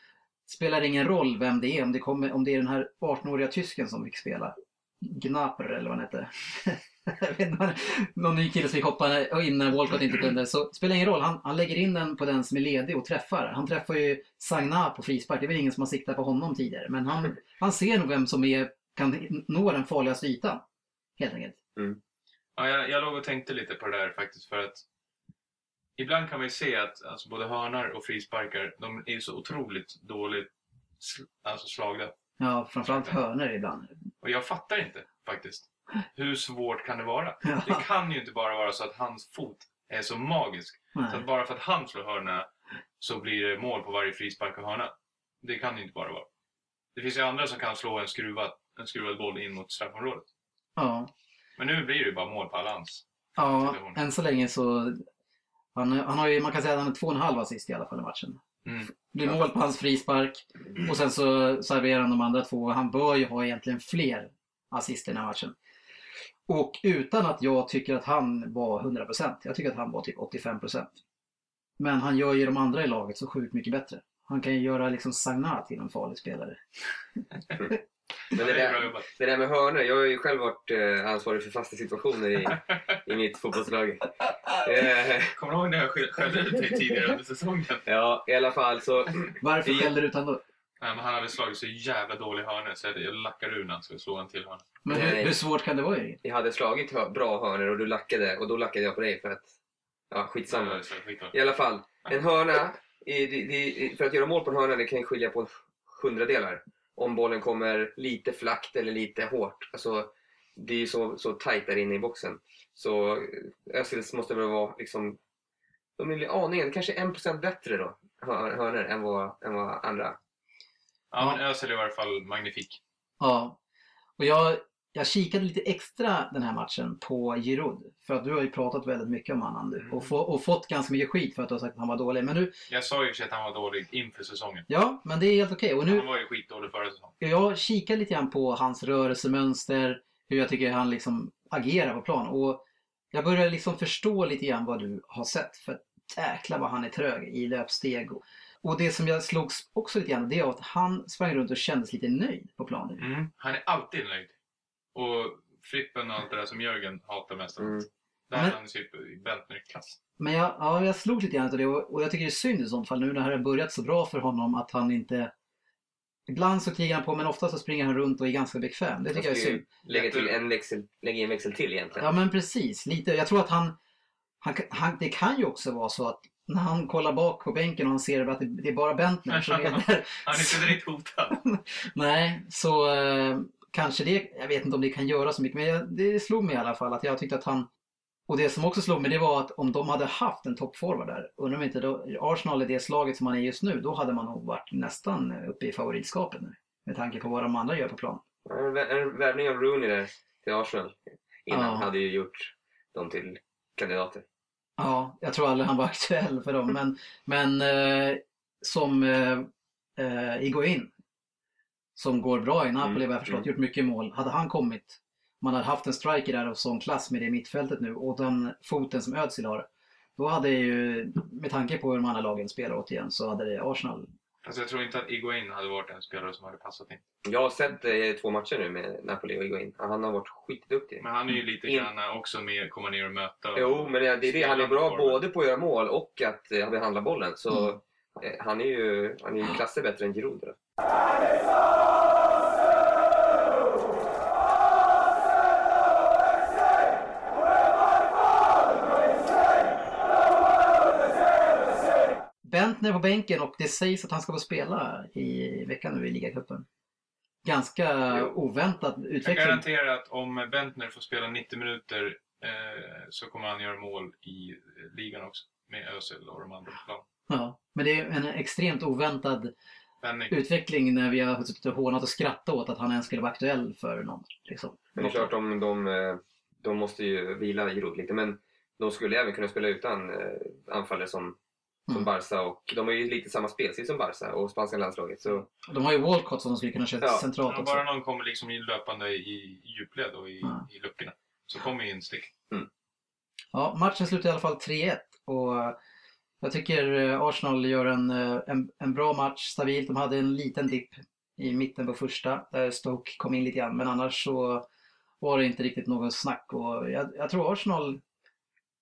spelar ingen roll vem det är, om det, kommer, om det är den här 18-åriga tysken som fick spela. Gnaper eller vad han hette. Någon ny kille som fick hoppa in när Walcott inte kunde. Så spelar ingen roll, han, han lägger in den på den som är ledig och träffar. Han träffar ju Sagna på frispark, det är väl ingen som har siktat på honom tidigare. Men han, han ser nog vem som är, kan nå den farligaste ytan. Helt enkelt. Ja, jag, jag låg och tänkte lite på det där faktiskt för att ibland kan man ju se att alltså, både hörnar och frisparkar, de är ju så otroligt dåligt sl- alltså, slagna. Ja, framförallt hörnor ibland. Och jag fattar inte faktiskt. Hur svårt kan det vara? Ja. Det kan ju inte bara vara så att hans fot är så magisk. Så Nej. att bara för att han slår hörna så blir det mål på varje frispark och hörna. Det kan ju inte bara vara. Det finns ju andra som kan slå en skruvad, en skruvad boll in mot straffområdet. Ja. Men nu blir det ju bara mål på alla hans. Ja, än så länge så... Han, han har ju, man kan säga att han är två och en halv assist i alla fall i matchen. Mm. Det blir mål på hans frispark och sen så serverar han de andra två. Han bör ju ha egentligen fler assist i den här matchen. Och utan att jag tycker att han var 100%. Jag tycker att han var typ 85%. Men han gör ju de andra i laget så sjukt mycket bättre. Han kan ju göra liksom Sagna till en farlig spelare. Men det det är bra där, det där med hörnor, jag har ju själv varit eh, ansvarig för fasta situationer i, i mitt fotbollslag. Eh, Kommer du ihåg när jag skäll- skällde ut dig tidigare under säsongen? ja, i alla fall så... Varför skällde du ut han då? Nej, men han hade slagit så jävla dålig hörna så jag lackade ur när han skulle slå en till hörna. Men hur, hur svårt kan det vara Jörgen? Jag hade slagit hö- bra hörnor och du lackade och då lackade jag på dig för att... Ja, skitsamma. Så skit I alla fall, en hörna, i, det, för att göra mål på en hörna det kan skilja på hundradelar. Om bollen kommer lite flackt eller lite hårt. Alltså, det är ju så, så tajt där inne i boxen. Så eh, Özils måste väl vara liksom... De är aningen, kanske en procent bättre då, hör- hörnor, än vad, än vad andra. Ja, men Özil är i varje fall magnifik. Ja. Och jag, jag kikade lite extra den här matchen på Giroud. För att du har ju pratat väldigt mycket om honom nu. Mm. Och, få, och fått ganska mycket skit för att du har sagt att han var dålig. Men nu, Jag sa ju att han var dålig inför säsongen. ja, men det är helt okej. Och nu, Han var ju skitdålig förra säsongen. jag kikar lite grann på hans rörelsemönster, hur jag tycker han liksom agerar på plan. Och jag börjar liksom förstå lite grann vad du har sett. För jäklar vad han är trög i löpsteg. Och, det som jag slogs också lite grann, det är att han sprang runt och kändes lite nöjd på planen. Mm. Han är alltid nöjd. Och Frippen och allt det där som Jörgen hatar mest av Mm. Där Men- är han typ i Bentner-klass. Men jag, ja, jag slog lite grann av det och, och jag tycker det är synd i sånt fall nu när det har börjat så bra för honom att han inte... Ibland så krigar han på men ofta så springer han runt och är ganska bekväm. Det tycker jag är synd. Lägga, till en växel, lägga in en växel till egentligen. Ja men precis, lite. Jag tror att han, han, han... Det kan ju också vara så att när han kollar bak på bänken och han ser att det, är bara Bentner som är där. Han är inte direkt hotad. Nej, så eh, kanske det, jag vet inte om det kan göra så mycket, men jag, det slog mig i alla fall att jag tyckte att han och det som också slog mig det var att om de hade haft en toppforward där, undrar om inte då, Arsenal i det slaget som man är just nu, då hade man nog varit nästan uppe i favoritskapet nu. Med tanke på vad de andra gör på plan. En värvning av Rooney där till Arsenal innan Ja. hade ju gjort dem till kandidater. Ja, jag tror aldrig han var aktuell för dem, men, men eh, som eh, eh, Iguain, som går bra i Napoli Mm, vad jag förstått, mm. gjort mycket mål. Hade han kommit, man hade haft en striker där av sån klass med det mittfältet nu och den foten som Özil har, då hade ju, med tanke på hur de andra lagen spelar återigen, så hade det Arsenal Alltså jag tror inte att Iguain hade varit en spelare som hade passat in. Jag har sett eh, två matcher nu med Napoli och Iguain. Han har varit skitduktig. Men han är ju lite In- grann också med att komma ner och möta. Jo, men det är det. Han är bra både på att göra mål och att eh, behandla bollen. Så Mm. eh, han är ju han är ju klasser bättre än Giroud. då. Bentner på bänken och det sägs att han ska få spela i veckan nu i ligacupen. Ganska Jo. oväntad Jag utveckling. garanterar att om Bentner får spela 90 minuter eh, så kommer han göra mål i eh, ligan också. Med Özil och de andra på plan. Ja, men det är en extremt oväntad Vändning. utveckling när vi har suttit och hånat och skrattat åt att han ens skulle vara aktuell för någon. Liksom. Men det är klart, de, de, eh, de måste ju vila Giroud lite. Men de skulle även kunna spela utan eh, anfallare som, som Mm. Barca. Och de har ju lite samma spelstil som Barca och spanska landslaget. Så De har ju Walcott som de skulle kunna köra Ja, centralt också. bara någon kommer liksom in löpande i djupled och i, Ja. i luckorna så kommer ju instick. Ja, matchen slutar i alla fall 3-1 och eh, jag tycker eh, Arsenal gör en, eh, en, en bra match, stabilt. De hade en liten dipp i mitten på första där Stoke kom in lite grann, men annars så var det inte riktigt någon snack och jag, jag tror Arsenal,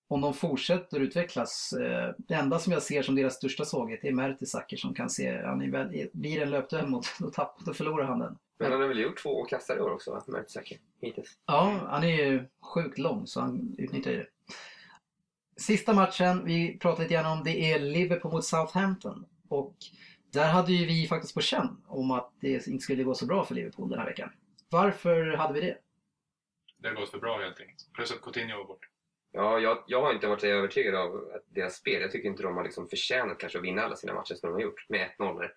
om de fortsätter utvecklas, eh, det enda som jag ser som deras största svaghet är Mertesacker som kan se, han är väl, blir en löpduell mot, då, tapp, då förlorar han den. Men han har väl gjort två kassar i år också? Mertesacker, hittills. Ja, han är ju sjukt lång så han utnyttjar ju det. Sista matchen vi pratar lite grann om det är Liverpool mot Southampton. Och där hade ju vi faktiskt på känn om att det inte skulle gå så bra för Liverpool den här veckan. Varför hade vi det? Det har gått för bra helt enkelt. Plus att Coutinho var bort. Ja, jag, jag har inte varit så övertygad av att deras spel. Jag tycker inte de har liksom förtjänat kanske att vinna alla sina matcher som de har gjort med 1-0. där.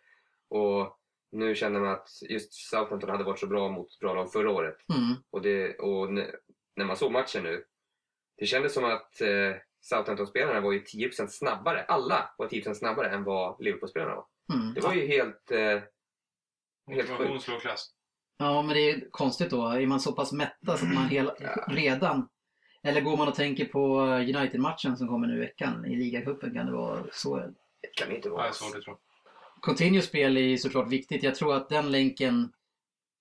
Och nu känner man att just Southampton hade varit så bra mot bra lag förra året. Mm. Och, det, och när man såg matchen nu, det kändes som att eh, Southampton-spelarna var ju 10% snabbare. Alla var 10% snabbare än vad Liverpool-spelarna var. Mm. Det var ju helt... Eh, Helt sjukt. Motivation slår klass. Ja, men det är konstigt då. Är man så pass mätta så att man hela, Ja. redan... Eller går man och tänker på United-matchen som kommer nu i veckan i ligacupen kan det vara så. det kan det inte Ja, vara. det är svårt att tro. Continuous spel är såklart viktigt. Jag tror att den länken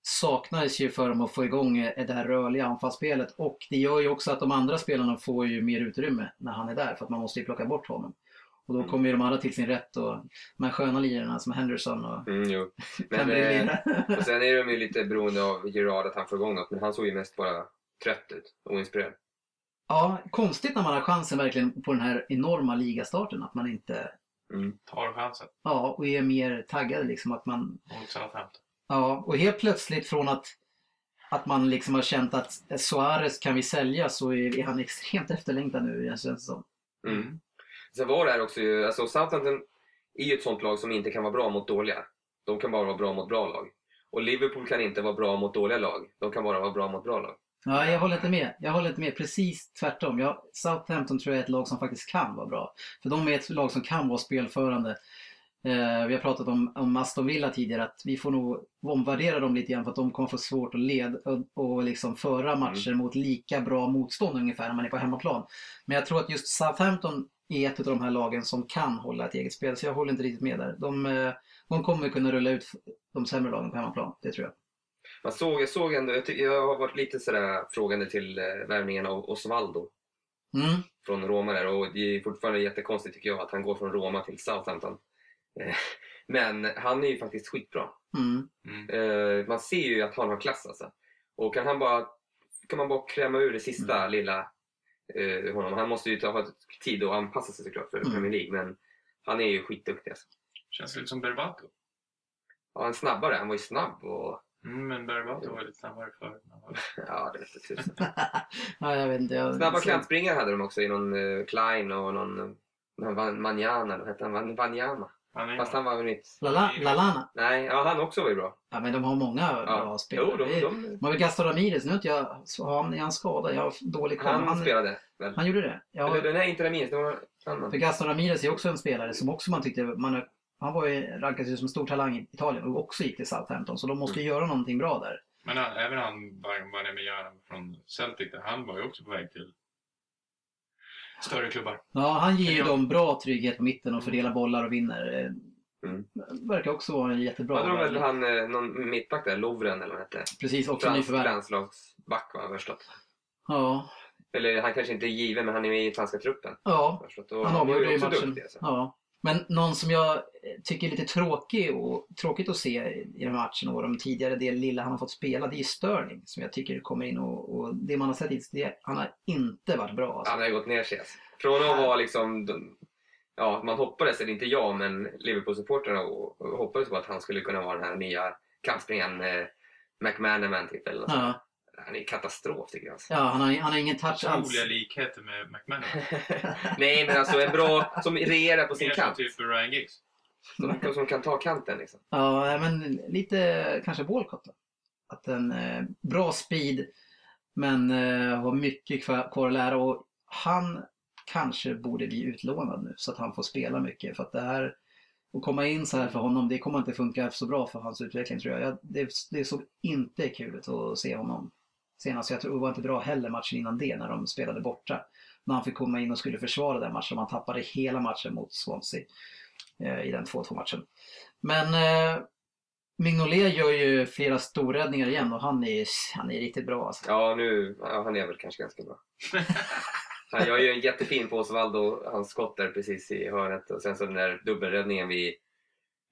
saknades ju för dem att få igång det här rörliga anfallsspelet och det gör ju också att de andra spelarna får ju mer utrymme när han är där för att man måste ju plocka bort honom. Och då Mm. kommer ju de andra till sin rätt och de här sköna lirarna som Henderson och Mm, jo. Men, eh, och sen är de ju lite beroende av Gerard att han får igång något. Men han såg ju mest bara trött ut och oinspirerad. Ja, konstigt när man har chansen verkligen på den här enorma ligastarten att man inte, Mm. Tar chansen ja, och är mer taggad liksom att man. Ja, och helt plötsligt från att, att man liksom har känt att Suarez kan vi sälja så är är han extremt efterlängtad nu känns det som. Mm. Sen var det här också ju, alltså Southampton är ju ett sånt lag som inte kan vara bra mot dåliga. De kan bara vara bra mot bra lag. Och Liverpool kan inte vara bra mot dåliga lag. De kan bara vara bra mot bra lag. Ja, jag håller inte med. Jag håller inte med. Precis tvärtom. Jag, Southampton tror jag är ett lag som faktiskt kan vara bra. För de är ett lag som kan vara spelförande. Eh, vi har pratat om, om Aston Villa tidigare att vi får nog omvärdera dem lite grann för att de kommer få svårt att leda och, och liksom föra matcher mot lika bra motstånd ungefär när man är på hemmaplan. Men jag tror att just Southampton är ett av de här lagen som kan hålla ett eget spel så jag håller inte riktigt med där. De, eh, de kommer kunna rulla ut de sämre lagen på hemmaplan, det tror jag. Man såg, jag såg ändå, jag, jag har varit lite sådär frågande till eh, värvningen av Osvaldo Mm. från Roma där och det är fortfarande jättekonstigt tycker jag att han går från Roma till Southampton. Eh, Men han är ju faktiskt skitbra. Mm. Mm. Eh, man ser ju att han har klass alltså. Och kan han bara kan man bara kräma ur det sista Mm. lilla eh, honom. Han måste ju ta tid att anpassa sig såklart för Mm. Premier League, men han är ju skitduktig. Alltså. Känns lite som Berbato. Ja, han är snabbare. Han var ju snabb och... Mm, men Berbato var lite snabbare förut. Ja, det vet jag tusan. ja, jag vet inte. Jag, Snabba kantspringare hade de också i någon uh, Klein och någon... Uh, någon Manjana, vad hette han? Van- Vanjama. Han Fast han var väl inte... Lala, Lalana. Nej, ja, han också var ju bra. Ja, men de har många bra Ja. spelare. Jo, de, de, Man har väl Gaston Ramirez, nu vet jag, så har han, är han skadad? Jag har dålig koll. han, Han, spelade väl? han gjorde det? Ja, Eller nej, inte Ramirez. Det var annan. för Gaston Ramirez är också en spelare som också man tyckte, man, han var ju rankad ju som stor talang i Italien och också gick till Southampton. Så de måste ju göra någonting bra där. Men han, även han, Banemigliano från Celtic, där, han var ju också på väg till större klubbar. Ja, han ger ju dem bra trygghet på mitten och fördelar bollar och vinner. Mm. Verkar också vara en jättebra. Hade de väl han, eh, någon mittback där, Lovren eller vad hette? Precis, också Frans, nyförvärv. landslagsback var han förstått. Ja, Eller han kanske inte är given, men han är med i franska truppen. ja, han avgjorde ju matchen. duktig, alltså. Ja. Men någon som jag eh, tycker är lite tråkig och, tråkigt att se i den här matchen och de tidigare det lilla han har fått spela, det är Sterling som jag tycker kommer in och, och det man har sett hittills, det, han har inte varit bra. Alltså. Han har gått ner sig. Alltså. Från att vara liksom... Ja, man hoppades, eller inte jag, men Liverpool-supportrarna hoppades på att han skulle kunna vara den här nya kantspringaren eh, McManaman typ. Eller något. Ja, Han är katastrof tycker jag. Alltså. ja han, har, han har ingen touch alls. Otroliga likheter med McManaman. Nej, men alltså en bra som regerar på sin Mer kant. typ Ryan Giggs. Som, som kan ta kanten liksom. Ja, men lite kanske Walcott då. Att en eh, bra speed men eh, har mycket kvar, kvar att lära och han kanske borde bli utlånad nu så att han får spela mycket för att det här att komma in så här för honom det kommer inte funka så bra för hans utveckling tror jag. jag det, det såg inte kul ut att se honom senast. Jag tror det var inte bra heller matchen innan det när de spelade borta. När han fick komma in och skulle försvara den matchen. Man tappade hela matchen mot Swansea eh, i den 2-2 matchen. Men eh, Mignolet gör ju flera storräddningar igen och han är, han är riktigt bra alltså. Ja, nu, ja, han är väl kanske ganska bra. Han gör ju en jättefin på Osvaldo, hans skott där precis i hörnet och sen så den där dubbelräddningen vid,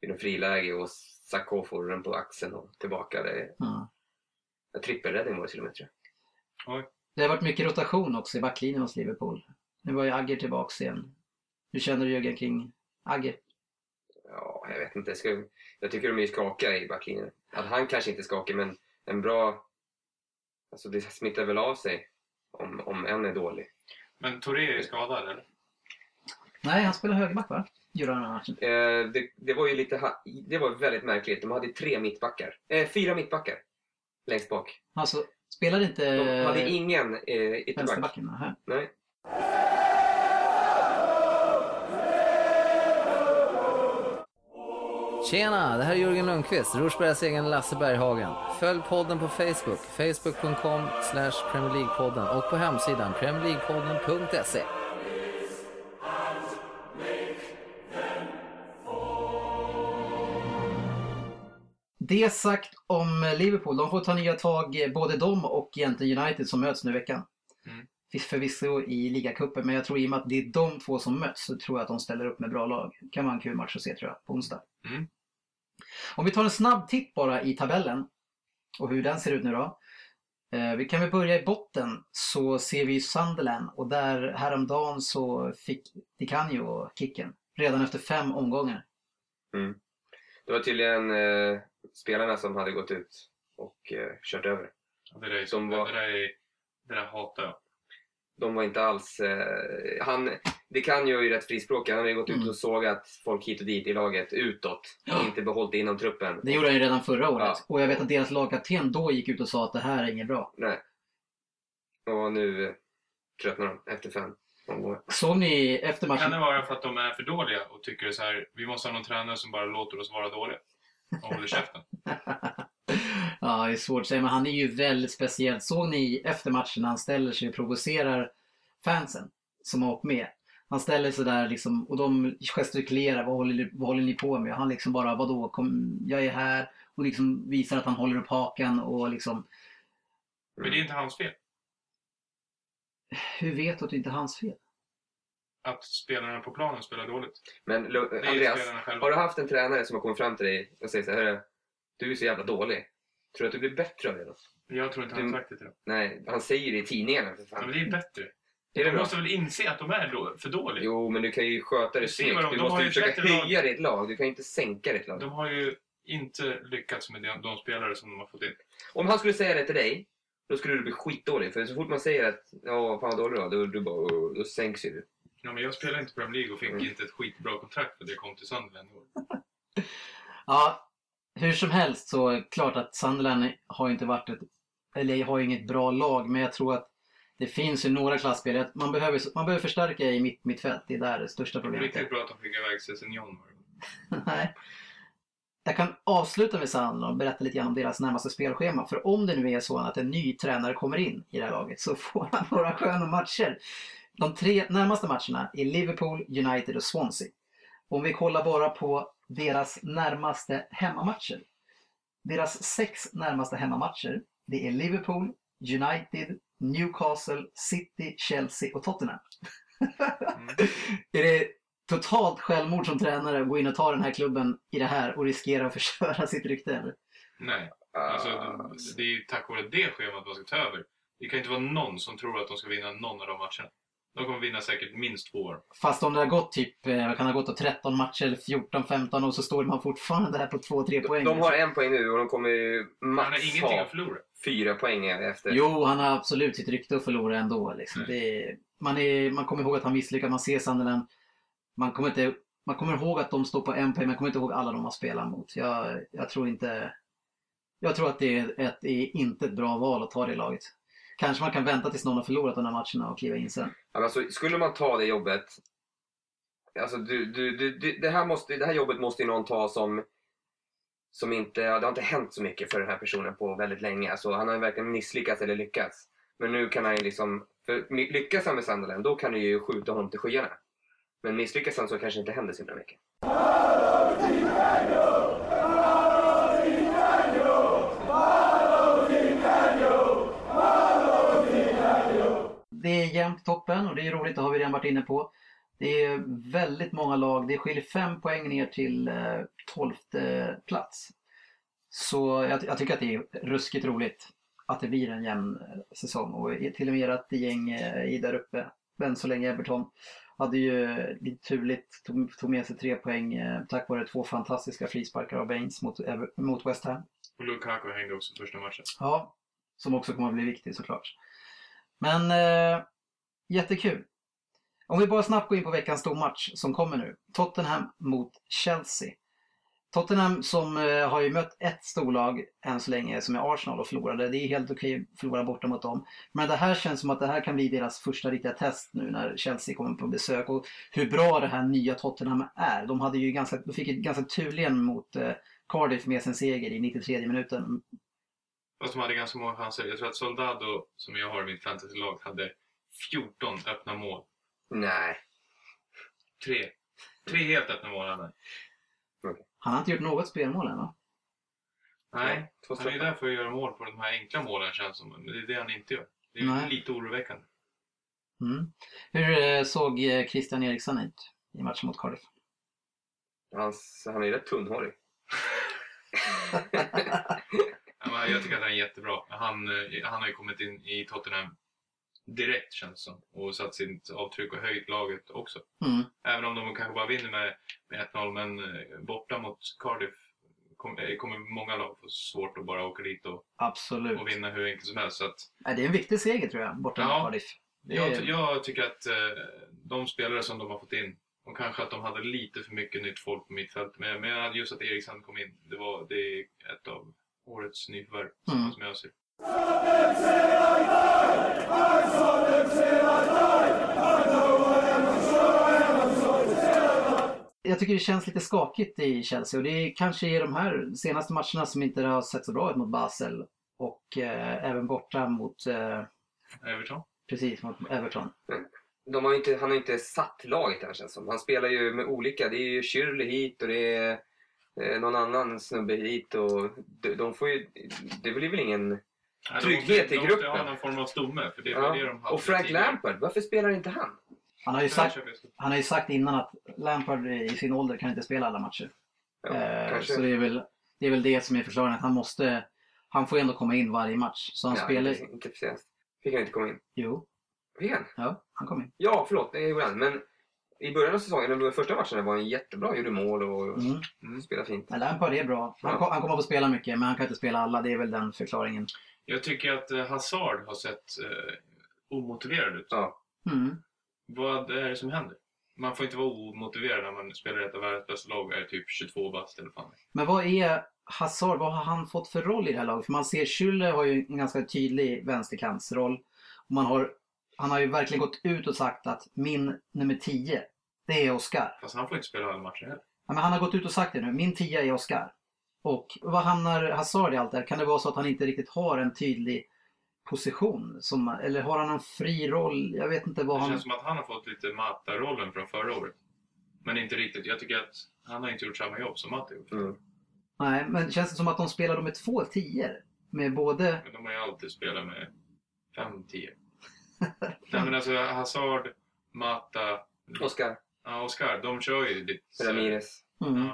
vid en friläge och Sakho får den på axeln och tillbaka. Det Ja. En trippelräddning var det till och med tror jag. Det har varit mycket rotation också i backlinjen hos Liverpool. Nu var ju Agger tillbaks igen. Hur känner du Jörgen kring Agger? Ja, jag vet inte. Jag, ska, jag tycker de är ju skakiga i backlinjen. Att han kanske inte är skakig, men en bra... Alltså det smittar väl av sig om, om en är dålig. Men Touré är skadad eller? Nej, han spelar högerback va? Gjorde han den här matchen. Eh, det, det var ju lite... Det var väldigt märkligt. De hade tre mittbackar. Eh, fyra mittbackar. Längst bak. Alltså, spelade inte De hade ingen eh, ytterback. Nej. Tjena, det här är Jörgen Lundqvist, Rosbergs egen Lasse Berghagen. Följ podden på Facebook, facebook.com slash Premier League-podden och på hemsidan premierleaguepodden.se. Det sagt om Liverpool. De får ta nya tag, eh, både de och egentligen United som möts nu i veckan. Mm. För- Förvisso i ligacupen, men jag tror i och med att det är de två som möts så tror jag att de ställer upp med bra lag. kan vara en kul match att se tror jag, på onsdag. Mm. Om vi tar en snabb titt bara i tabellen och hur den ser ut nu då. Eh, vi kan väl börja i botten så ser vi ju Sunderland och där häromdagen så fick Di Canio kicken redan efter fem omgångar. Det var tydligen eh, spelarna som hade gått ut och eh, kört över. Ja, Det där är, Som var- det där, är, det där hatar jag. De var inte alls... Eh, han, det kan ju i rätt frispråkig. Han har ju gått ut Mm. och sågat folk hit och dit i laget utåt. Ja. Inte behållit det inom truppen. Det gjorde han ju redan förra året. Ja. Och jag vet att deras lagkapten då gick ut och sa att det här är inget bra. Nej. Och nu eh, tröttnar de efter fem omgångar. Såg ni efter Kan matchen? det vara för att de är för dåliga och tycker så här, vi måste ha någon tränare som bara låter oss vara dåliga? Håller käften. ja, det är svårt att säga, men han är ju väldigt speciell. Såg ni efter matchen när han ställer sig och provocerar fansen som har åkt med? Han ställer sig där liksom, och de gestikulerar, vad håller, ni- vad håller ni på med? Och han liksom bara, vadå, kom, jag är här. Och liksom visar att han håller upp hakan och liksom, Men det är inte hans fel. hur vet du att det inte är hans fel? Att spelarna på planen spelar dåligt. Men Lu- Andreas, har du haft en tränare som har kommit fram till dig och säger så här, "Hörru, du är så jävla dålig. Tror du att du blir bättre av det då? Jag tror inte han har Du- sagt det till dem. Nej, han säger det i tidningarna för Ja, men fan. det är bättre. Är De måste väl inse att de är då, för dåliga? Jo, men du kan ju sköta det Du snyggt. Du de måste ju försöka lag. höja ditt lag. Du kan ju inte sänka ditt lag. De har ju inte lyckats med de, de spelare som de har fått in. Om han skulle säga det till dig, då skulle du bli skitdålig. För så fort man säger att ja, fan vad dålig du då, då, "Åh", då sänks ju du. Ja, men jag spelar inte Premier League och fick Mm. inte ett skitbra kontrakt för att jag kom till Sunderland i år. Ja, hur som helst så är det klart att Sunderland har inte varit ett, eller har inget bra lag, men jag tror att det finns ju några klasspelare. Man behöver, man behöver förstärka i mitt, mittfält, det är där det största problemet är. Riktigt bra att de fick iväg Sessignon. Nej. Jag kan avsluta med Sunderland och berätta lite grann om deras närmaste spelschema. För om det nu är så att en ny tränare kommer in i det här laget så får han några sköna matcher. De tre närmaste matcherna är Liverpool, United och Swansea. Om vi kollar bara på deras närmaste hemmamatcher. Deras sex närmaste hemmamatcher, det är Liverpool, United, Newcastle, City, Chelsea och Tottenham. Mm. Är det totalt självmord som tränare att gå in och ta den här klubben i det här och riskera att förstöra sitt rykte? Eller? Nej, alltså det, är ju tack vare det schemat man ska ta över. Det kan inte vara någon som tror att de ska vinna någon av de matcherna. De kommer vinna säkert minst två år. Fast om det har gått typ, eh, vad kan det ha gått då, 13 matcher eller 14-15 och så står man fortfarande där på 2-3 poäng. De har en poäng nu och de kommer ju Man max har ingenting ha att förlora. fyra poäng efter. Jo, han har absolut sitt rykte att förlora ändå. Liksom. Mm. Det man, är, man kommer ihåg att han misslyckades, man ser Sunderland. Man kommer, inte, man kommer ihåg att de står på en poäng, man kommer inte ihåg alla de har spelat mot. Jag, jag tror inte... Jag tror att det är, ett, är inte ett bra val att ta det laget. Kanske man kan vänta tills någon har förlorat de här matcherna och kliva in sen. Alltså, skulle man ta det jobbet. Alltså, du, du, du, du, det, här måste, det här jobbet måste ju någon ta som, som inte... Det har inte hänt så mycket för den här personen på väldigt länge. Alltså, han har ju verkligen misslyckats eller lyckats. Men nu kan han ju liksom... För lyckas han med Sunderland, då kan du ju skjuta honom till skyarna. Men misslyckas han så kanske inte händer så himla mycket. Det är jämnt toppen och det är roligt, det har vi redan varit inne på. Det är väldigt många lag, det skiljer fem poäng ner till eh, tolfte plats. Så jag, jag tycker att det är ruskigt roligt att det blir en jämn eh, säsong och till och med att gäng eh, i där uppe, än så länge Everton, hade ju eh, lite turligt, tog, tog med sig tre poäng eh, tack vare två fantastiska frisparkar av Baines mot, mot West Ham. Och Lukaku hängde också första matchen. Ja, som också kommer att bli viktig såklart. Men eh, jättekul. Om vi bara snabbt går in på veckans stormatch som kommer nu. Tottenham mot Chelsea. Tottenham som eh, har ju mött ett storlag än så länge som är Arsenal och förlorade. Det är helt okej att förlora borta mot dem. Men det här känns som att det här kan bli deras första riktiga test nu när Chelsea kommer på besök. Och hur bra det här nya Tottenham är. De, hade ju ganska, de fick ju ganska turligen mot eh, Cardiff med sin seger i 93 minuten. Fast de hade ganska många chanser. Jag tror att Soldado, som jag har i mitt fantasylag, hade 14 öppna mål. Nej. Tre. Tre helt öppna mål hade han. Han har inte gjort något spelmål än va? Nej, Två han är ju där för att göra mål på de här enkla målen känns som. Men det är det han inte gör. Det är Nej. lite oroväckande. Mm. Hur eh, såg eh, Christian Eriksson ut i matchen mot Cardiff? Hans, han är rätt tunnhårig. Jag tycker att han är jättebra. Han, eh, han har ju kommit in i Tottenham direkt känns som. Och satt sitt avtryck och höjt laget också. Mm. Även om de kanske bara vinner med, med 1-0. Men eh, borta mot Cardiff kom- eh, kommer många lag få svårt att bara åka dit och, och vinna hur enkelt som helst. Så att, Nej, det är en viktig seger tror jag, borta mot Ja. Cardiff. Det jag, är- ty- jag tycker att de spelare som de har fått in och kanske att de hade lite för mycket nytt folk på mittfältet. Men, men just att Eriksson kom in, det, var, det är ett av årets nyförvärv Mm. som jag ser. Jag tycker det känns lite skakigt i Chelsea och det är kanske i de här senaste matcherna som inte har sett så bra ut mot Basel och eh, även borta mot, eh, Everton? precis, mot Everton. De har inte, han har inte satt laget än känns som. Han spelar ju med olika. Det är ju Shirley hit och det är någon annan snubbe hit. Och de, de får ju, det blir väl ingen... Nej, de Trygghet måste, i de måste gruppen. ha någon form av stomme. För det var det Ja. de hade Och Frank tidigare. Lampard, varför spelar inte han? Han har ju sagt, han har ju sagt innan att Lampard i sin ålder kan inte spela alla matcher. Ja, Eh, så det är, väl, det är väl det som är förklaringen, att han måste, han får ändå komma in varje match. Så han Ja, spelar, inte, inte. Fick han inte komma in? jo, Fick han? Ja, han kom in. Ja, förlåt. Det gjorde han. Men i början av säsongen, de första matcherna var han jättebra. Gjorde mål och Mm. Mm. spelade fint. Men Lampard är bra. Han, kom, han kommer att få spela mycket, men han kan inte spela alla. Det är väl den förklaringen. Jag tycker att eh, Hazard har sett eh, omotiverad ut. Ja. Mm. Vad är det som händer? Man får inte vara omotiverad när man spelar i ett av världens bästa lag och är typ 22 bast eller fan. Men vad är Hazard? Vad har han fått för roll i det här laget? För man ser Schüller har ju en ganska tydlig vänsterkantsroll. Och man har, han har ju verkligen gått ut och sagt att min nummer 10, det är Oscar. Fast han får inte spela alla matcher heller. Ja, men han har gått ut och sagt det nu. Min 10 är Oscar. Och vad hamnar Hazard i allt det här? Kan det vara så att han inte riktigt har en tydlig position? Som, eller har han en fri roll? Jag vet inte vad Det han... känns som att han har fått lite Mata-rollen från förra året. Men inte riktigt. Jag tycker att han har inte gjort samma jobb som Mata gjort. Mm. Nej, men känns det som att de spelar med två tior? Med både... Men de har ju alltid spelat med 5-10. Nej men alltså Hazard, Mata, Oskar ja, Oscar, de kör ju lite... Ramirez. Mm.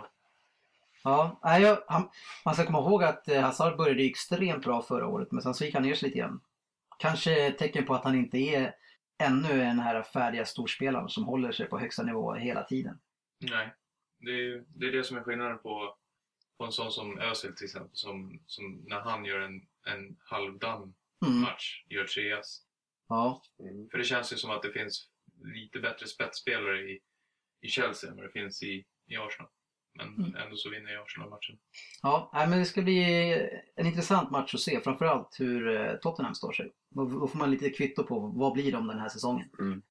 Ja. Ja, jag, han, man ska komma ihåg att eh, Hazard började extremt bra förra året men sen så gick han ner sig lite grann. Kanske tecken på att han inte är ännu den här färdiga storspelaren som håller sig på högsta nivå hela tiden. Nej. Det är, det är det som är skillnaden på, på en sån som Özil till exempel. Som, som när han gör en, en halvdan Mm. match, gör tre ass. Ja, Mm. För det känns ju som att det finns lite bättre spetsspelare i, i Chelsea än vad det finns i, i Arsenal. Men Mm. ändå så vinner ju Arsenal matchen. ja nej, men det ska bli en intressant match att se. Framförallt hur eh, Tottenham står sig. Då, då får man lite kvitto på vad blir de den här säsongen. Mm.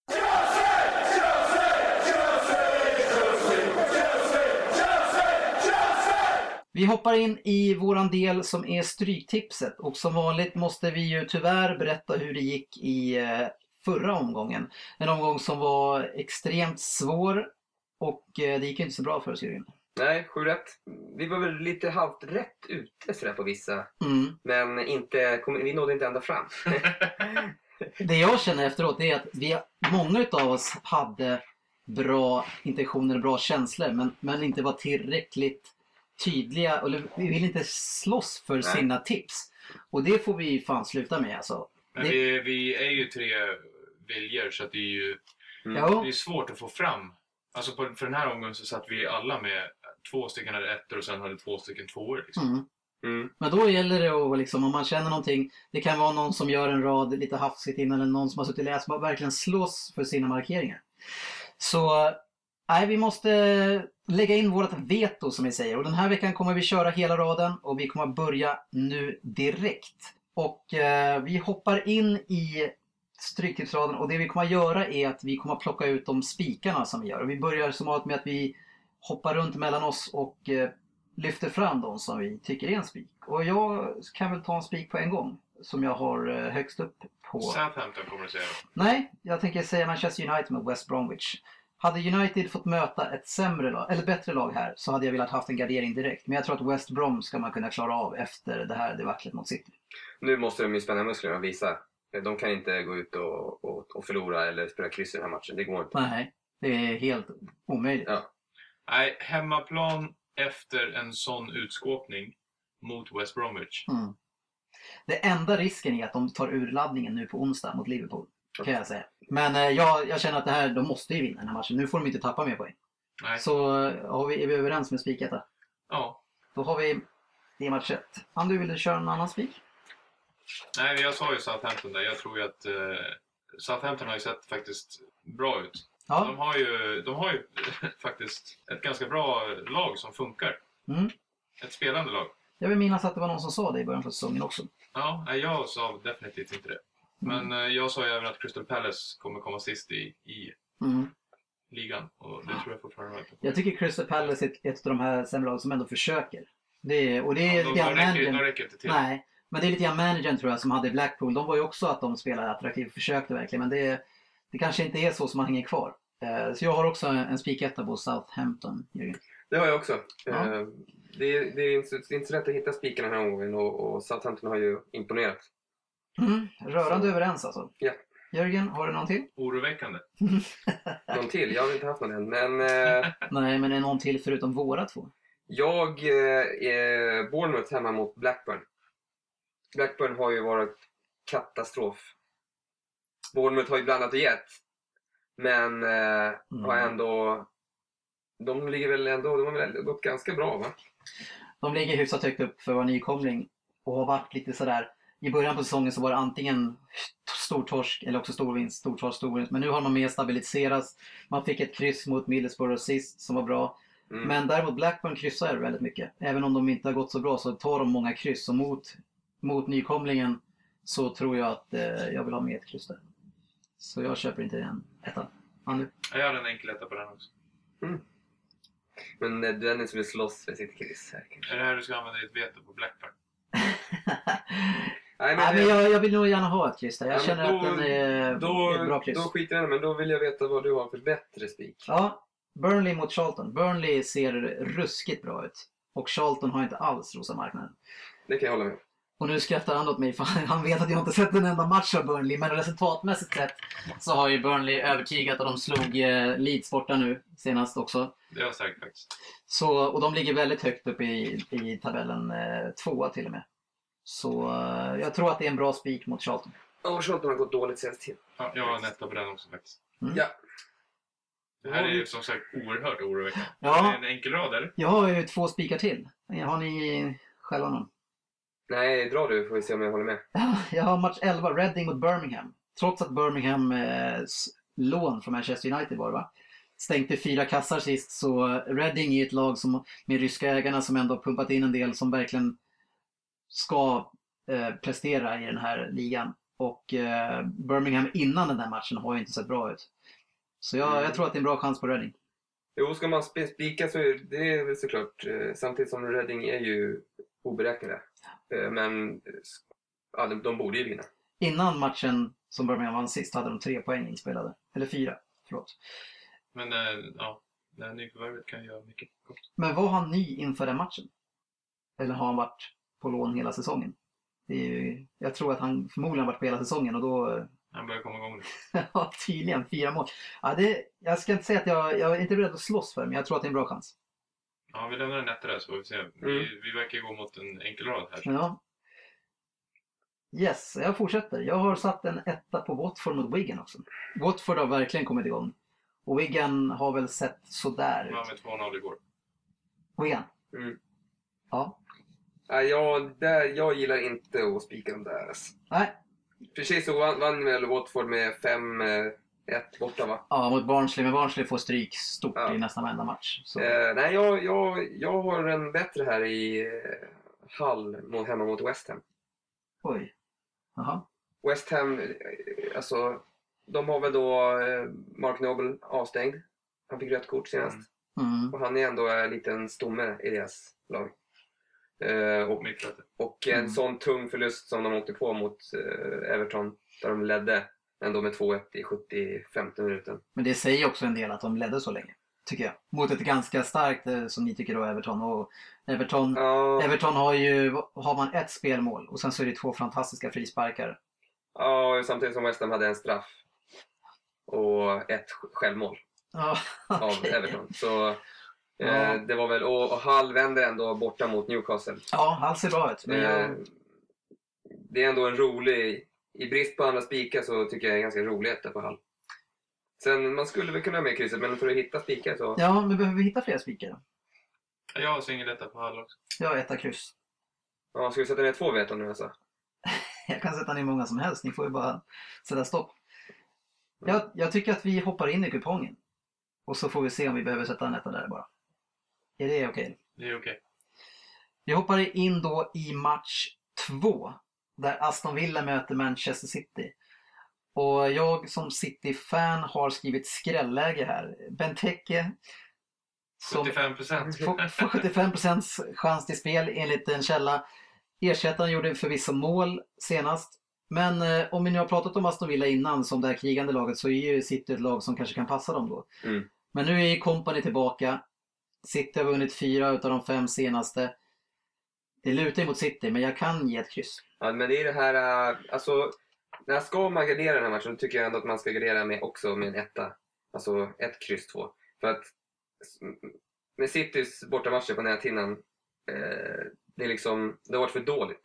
Vi hoppar in i våran del som är Stryktipset och som vanligt måste vi ju tyvärr berätta hur det gick i eh, förra omgången. En omgång som var extremt svår och eh, det gick inte så bra för oss Jörgen. Nej, sju rätt. Vi var väl lite halvt rätt ute sådär på vissa. Mm. Men inte, vi nådde inte ända fram. Det jag känner efteråt är att vi, många av oss hade bra intentioner, bra känslor men, men inte var tillräckligt tydliga. Eller vi vill inte slåss för Nej. sina tips. Och det får vi fan sluta med alltså. Men Det- vi, vi är ju tre viljor så att det är ju Mm. Det är svårt att få fram. Alltså på, för den här omgången så satt vi alla med två stycken hade ettor och sen hade två stycken tvåor. Liksom. mm. Mm. Men då gäller det att liksom, om man känner någonting. Det kan vara någon som gör en rad lite hafsigt in eller någon som har suttit och läst. Bara verkligen slåss för sina markeringar. Så nej, vi måste lägga in vårt veto som vi säger. Och den här veckan kommer vi köra hela raden och vi kommer börja nu direkt. Och eh, vi hoppar in i Stryktipsraden och det vi kommer att göra är att vi kommer att plocka ut de spikarna som vi gör. Och vi börjar som vanligt med att vi hoppar runt mellan oss och eh, lyfter fram de som vi tycker är en spik. Och jag kan väl ta en spik på en gång. Som jag har eh, högst upp på... Southampton kommer du säga. Nej, jag tänker säga Manchester United med West Bromwich. Hade United fått möta ett sämre lag, eller bättre lag här så hade jag velat haft en gardering direkt. Men jag tror att West Brom ska man kunna klara av efter det här debaclet mot City. Nu måste de ju spänna musklerna och visa. De kan inte gå ut och, och, och förlora eller spela kryss i den här matchen. Det går inte. Nej, det är helt omöjligt. Ja. Nej, hemmaplan efter en sån utskåpning mot West Bromwich. Mm. Det enda risken är att de tar urladdningen nu på onsdag mot Liverpool. Kan jag säga. Men eh, jag, jag känner att det här, de måste ju vinna den här matchen. Nu får de inte tappa mer poäng. Nej. Så eh, har vi, är vi överens med spiketta? Ja. Då har vi det match 1. Andu, vill du köra en annan spik? Nej, jag sa ju Southampton där. Jag tror ju att eh, Southampton har ju sett faktiskt bra ut. De Ja. har ju, de har ju faktiskt ett ganska bra lag som funkar. Mm. Ett spelande lag. Jag vill minnas att det var någon som sa det i början på säsongen också. Ja, jag sa definitivt inte det. Men eh, jag sa ju även att Crystal Palace kommer komma sist i, i Mm. ligan. Och det tror jag fortfarande på. Jag tycker Crystal Palace är ett, ett av de här sämre lagen som ändå försöker. Det är, och det är Ja, lite de, de, grann räcker, de managern. räcker inte till. Nej, men det är lite grann managern tror jag som hade Blackpool. De var ju också att de spelade attraktivt och försökte verkligen. Men det, det kanske inte är så som man hänger kvar. Eh, Så jag har också en, spiketta på Southampton, Jörgen. Det har jag också. Ja. Eh, Det, är, det, är inte, det är inte så lätt att hitta spikarna den här omgången och, och Southampton har ju imponerat. Mm. Rörande Så. överens alltså. Ja. Jörgen, har du någon till? Oroväckande. Någon till? Jag har inte haft någon än. Men eh, Nej, men är någon till förutom våra två? jag eh, är Bournemouth hemma mot Blackburn. Blackburn har ju varit katastrof. Bournemouth har ju blandat och gett. Men eh, Mm. har ändå... De ligger väl ändå... De har väl gått ganska bra va? De ligger hyfsat högt upp för att vara nykomling och har varit lite sådär. I början på säsongen så var det antingen stor torsk eller också stor vinst, stor torsk, stor vinst. Men nu har man mer stabiliserats. Man fick ett kryss mot Middlesbrough sist som var bra. Mm. Men däremot Blackburn kryssar väldigt mycket. Även om de inte har gått så bra så tar de många kryss. Och mot, mot nykomlingen så tror jag att eh, jag vill ha med ett kryss där. Så jag köper inte den ettan. Andy? Jag har en enkel etta på den också. Men eh, Dennis vill slåss för sitt kryss här kanske. Är det här du ska använda ditt veto på Blackburn? Nej, Nej, men jag, jag vill nog gärna ha ett kryss där. Jag Ja, men känner då- att den är då, är ett bra kryss. då skiter jag i men då vill jag veta vad du har för bättre spik. Ja, Burnley mot Charlton. Burnley ser ruskigt bra ut. Och Charlton har inte alls rosa marknaden. Det kan jag hålla med. Och nu skrattar han åt mig för han vet att jag inte sett en enda match av Burnley. Men resultatmässigt sett så har ju Burnley övertygat och de slog eh, Leeds borta nu senast också. Det har jag sagt faktiskt. Så, och de ligger väldigt högt upp i, i tabellen, eh, tvåa till och med. Så eh, jag tror att det är en bra spik mot Charlton. Ja, Charlton har gått dåligt senaste tiden. Ja, jag har en etta på den också faktiskt. Mm. Ja. Det här är ju som sagt oerhört oroväckande. Ja. En enkel rad eller? Jag har ju två spikar till. Har ni själva någon? Nej, dra du får vi se om jag håller med. Ja, jag har match 11, Reading mot Birmingham. Trots att Birmingham eh, lån från Manchester United var det va? Stängde fyra kassar sist så Reading är ett lag som, med ryska ägarna som ändå har pumpat in en del som verkligen ska eh, prestera i den här ligan. Och eh, Birmingham innan den där matchen har ju inte sett bra ut. Så jag, Mm. jag tror att det är en bra chans på Reading. Jo, ska man sp- spika så är det väl såklart, eh, samtidigt som Reading är ju oberäkneliga. Eh, men ja, de, de borde ju vinna. Innan matchen som Birmingham vann sist hade de tre poäng inspelade. Eller fyra, förlåt. Men eh, ja, det här nyförvärvet kan göra mycket gott. Men var han ny inför den matchen? Eller har han varit på lån hela säsongen? Det är ju, jag tror att han förmodligen har varit på hela säsongen och då, Han börjar komma igång nu. ja tydligen, fyra mål. Ja, det, jag ska inte säga att jag, jag är inte beredd att slåss för det, men jag tror att det är en bra chans. Ja, vi lämnar en etta där så får vi se. Vi, vi verkar gå mot en enkel rad här. Ja. Yes, jag fortsätter. Jag har satt en etta på Watford mot Wigan också. Watford har verkligen kommit igång. Och Wigan har väl sett sådär vann ut. med 2-0 igår. Wigan? Mm. Ja. Nej, jag, där, jag gillar inte att spika dem där. Alltså. Nej. Precis så vann, vann väl Watford med 5-1 borta va? Ja, mot Barnsley. Men Barnsley får stryk stort Ja. i nästan varenda match. Så. Eh, nej, jag, jag, jag har en bättre här i eh, Hull hemma mot West Ham. Oj. Jaha. West Ham, eh, alltså, de har väl då eh, Mark Noble avstängd. Han fick rött kort senast. Mm. Och han är ändå en liten stomme i deras lag. Eh, och, och en Mm. sån tung förlust som de åkte på mot eh, Everton, där de ledde ändå med 2-1 i 75 minuten. Men det säger också en del att de ledde så länge. Tycker jag. Mot ett ganska starkt, eh, som ni tycker då, Everton. Och Everton, Ja, Everton har ju, har man ett spelmål och sen så är det två fantastiska frisparkar. ja, samtidigt som West Ham hade en straff och ett självmål Ja, av okej. Everton. Så Ja. det var väl, och, och Hull vände ändå borta mot Newcastle. Ja, allt ser bra ut. Men Eh, jag, det är ändå en rolig, i brist på andra spikar så tycker jag det är ganska rolig etta på Hall. Sen, man skulle väl kunna ha med krysset, men för att hitta spikar så... ja, men behöver vi hitta fler spikar? Jag har singeletta på Hall också. Jag har etta kryss. Ja, ska vi sätta ner två veton nu alltså? Jag kan sätta ner många som helst, ni får ju bara sätta stopp. Jag, jag tycker att vi hoppar in i kupongen. Och så får vi se om vi behöver sätta en etta där bara. Är det okej? Det är okej. Vi hoppar in då i match två. Där Aston Villa möter Manchester City. Och jag som City-fan har skrivit skrälläge här. Benteke som 75 procent. får får 75% chans till spel enligt en källa. Ersättaren gjorde förvisso mål senast. Men eh, om vi nu har pratat om Aston Villa innan som det här krigande laget så är ju City ett lag som kanske kan passa dem då. Mm. Men nu är Company tillbaka. City har vunnit fyra utav de fem senaste. Det lutar ju mot City, men jag kan ge ett kryss. Ja, men det är det här, äh, alltså, när ska man gardera den här matchen, tycker jag ändå att man ska gardera med, också med en etta. Alltså ett kryss två. För att med Citys bortamatcher på näthinnan, eh, det är liksom, det har varit för dåligt.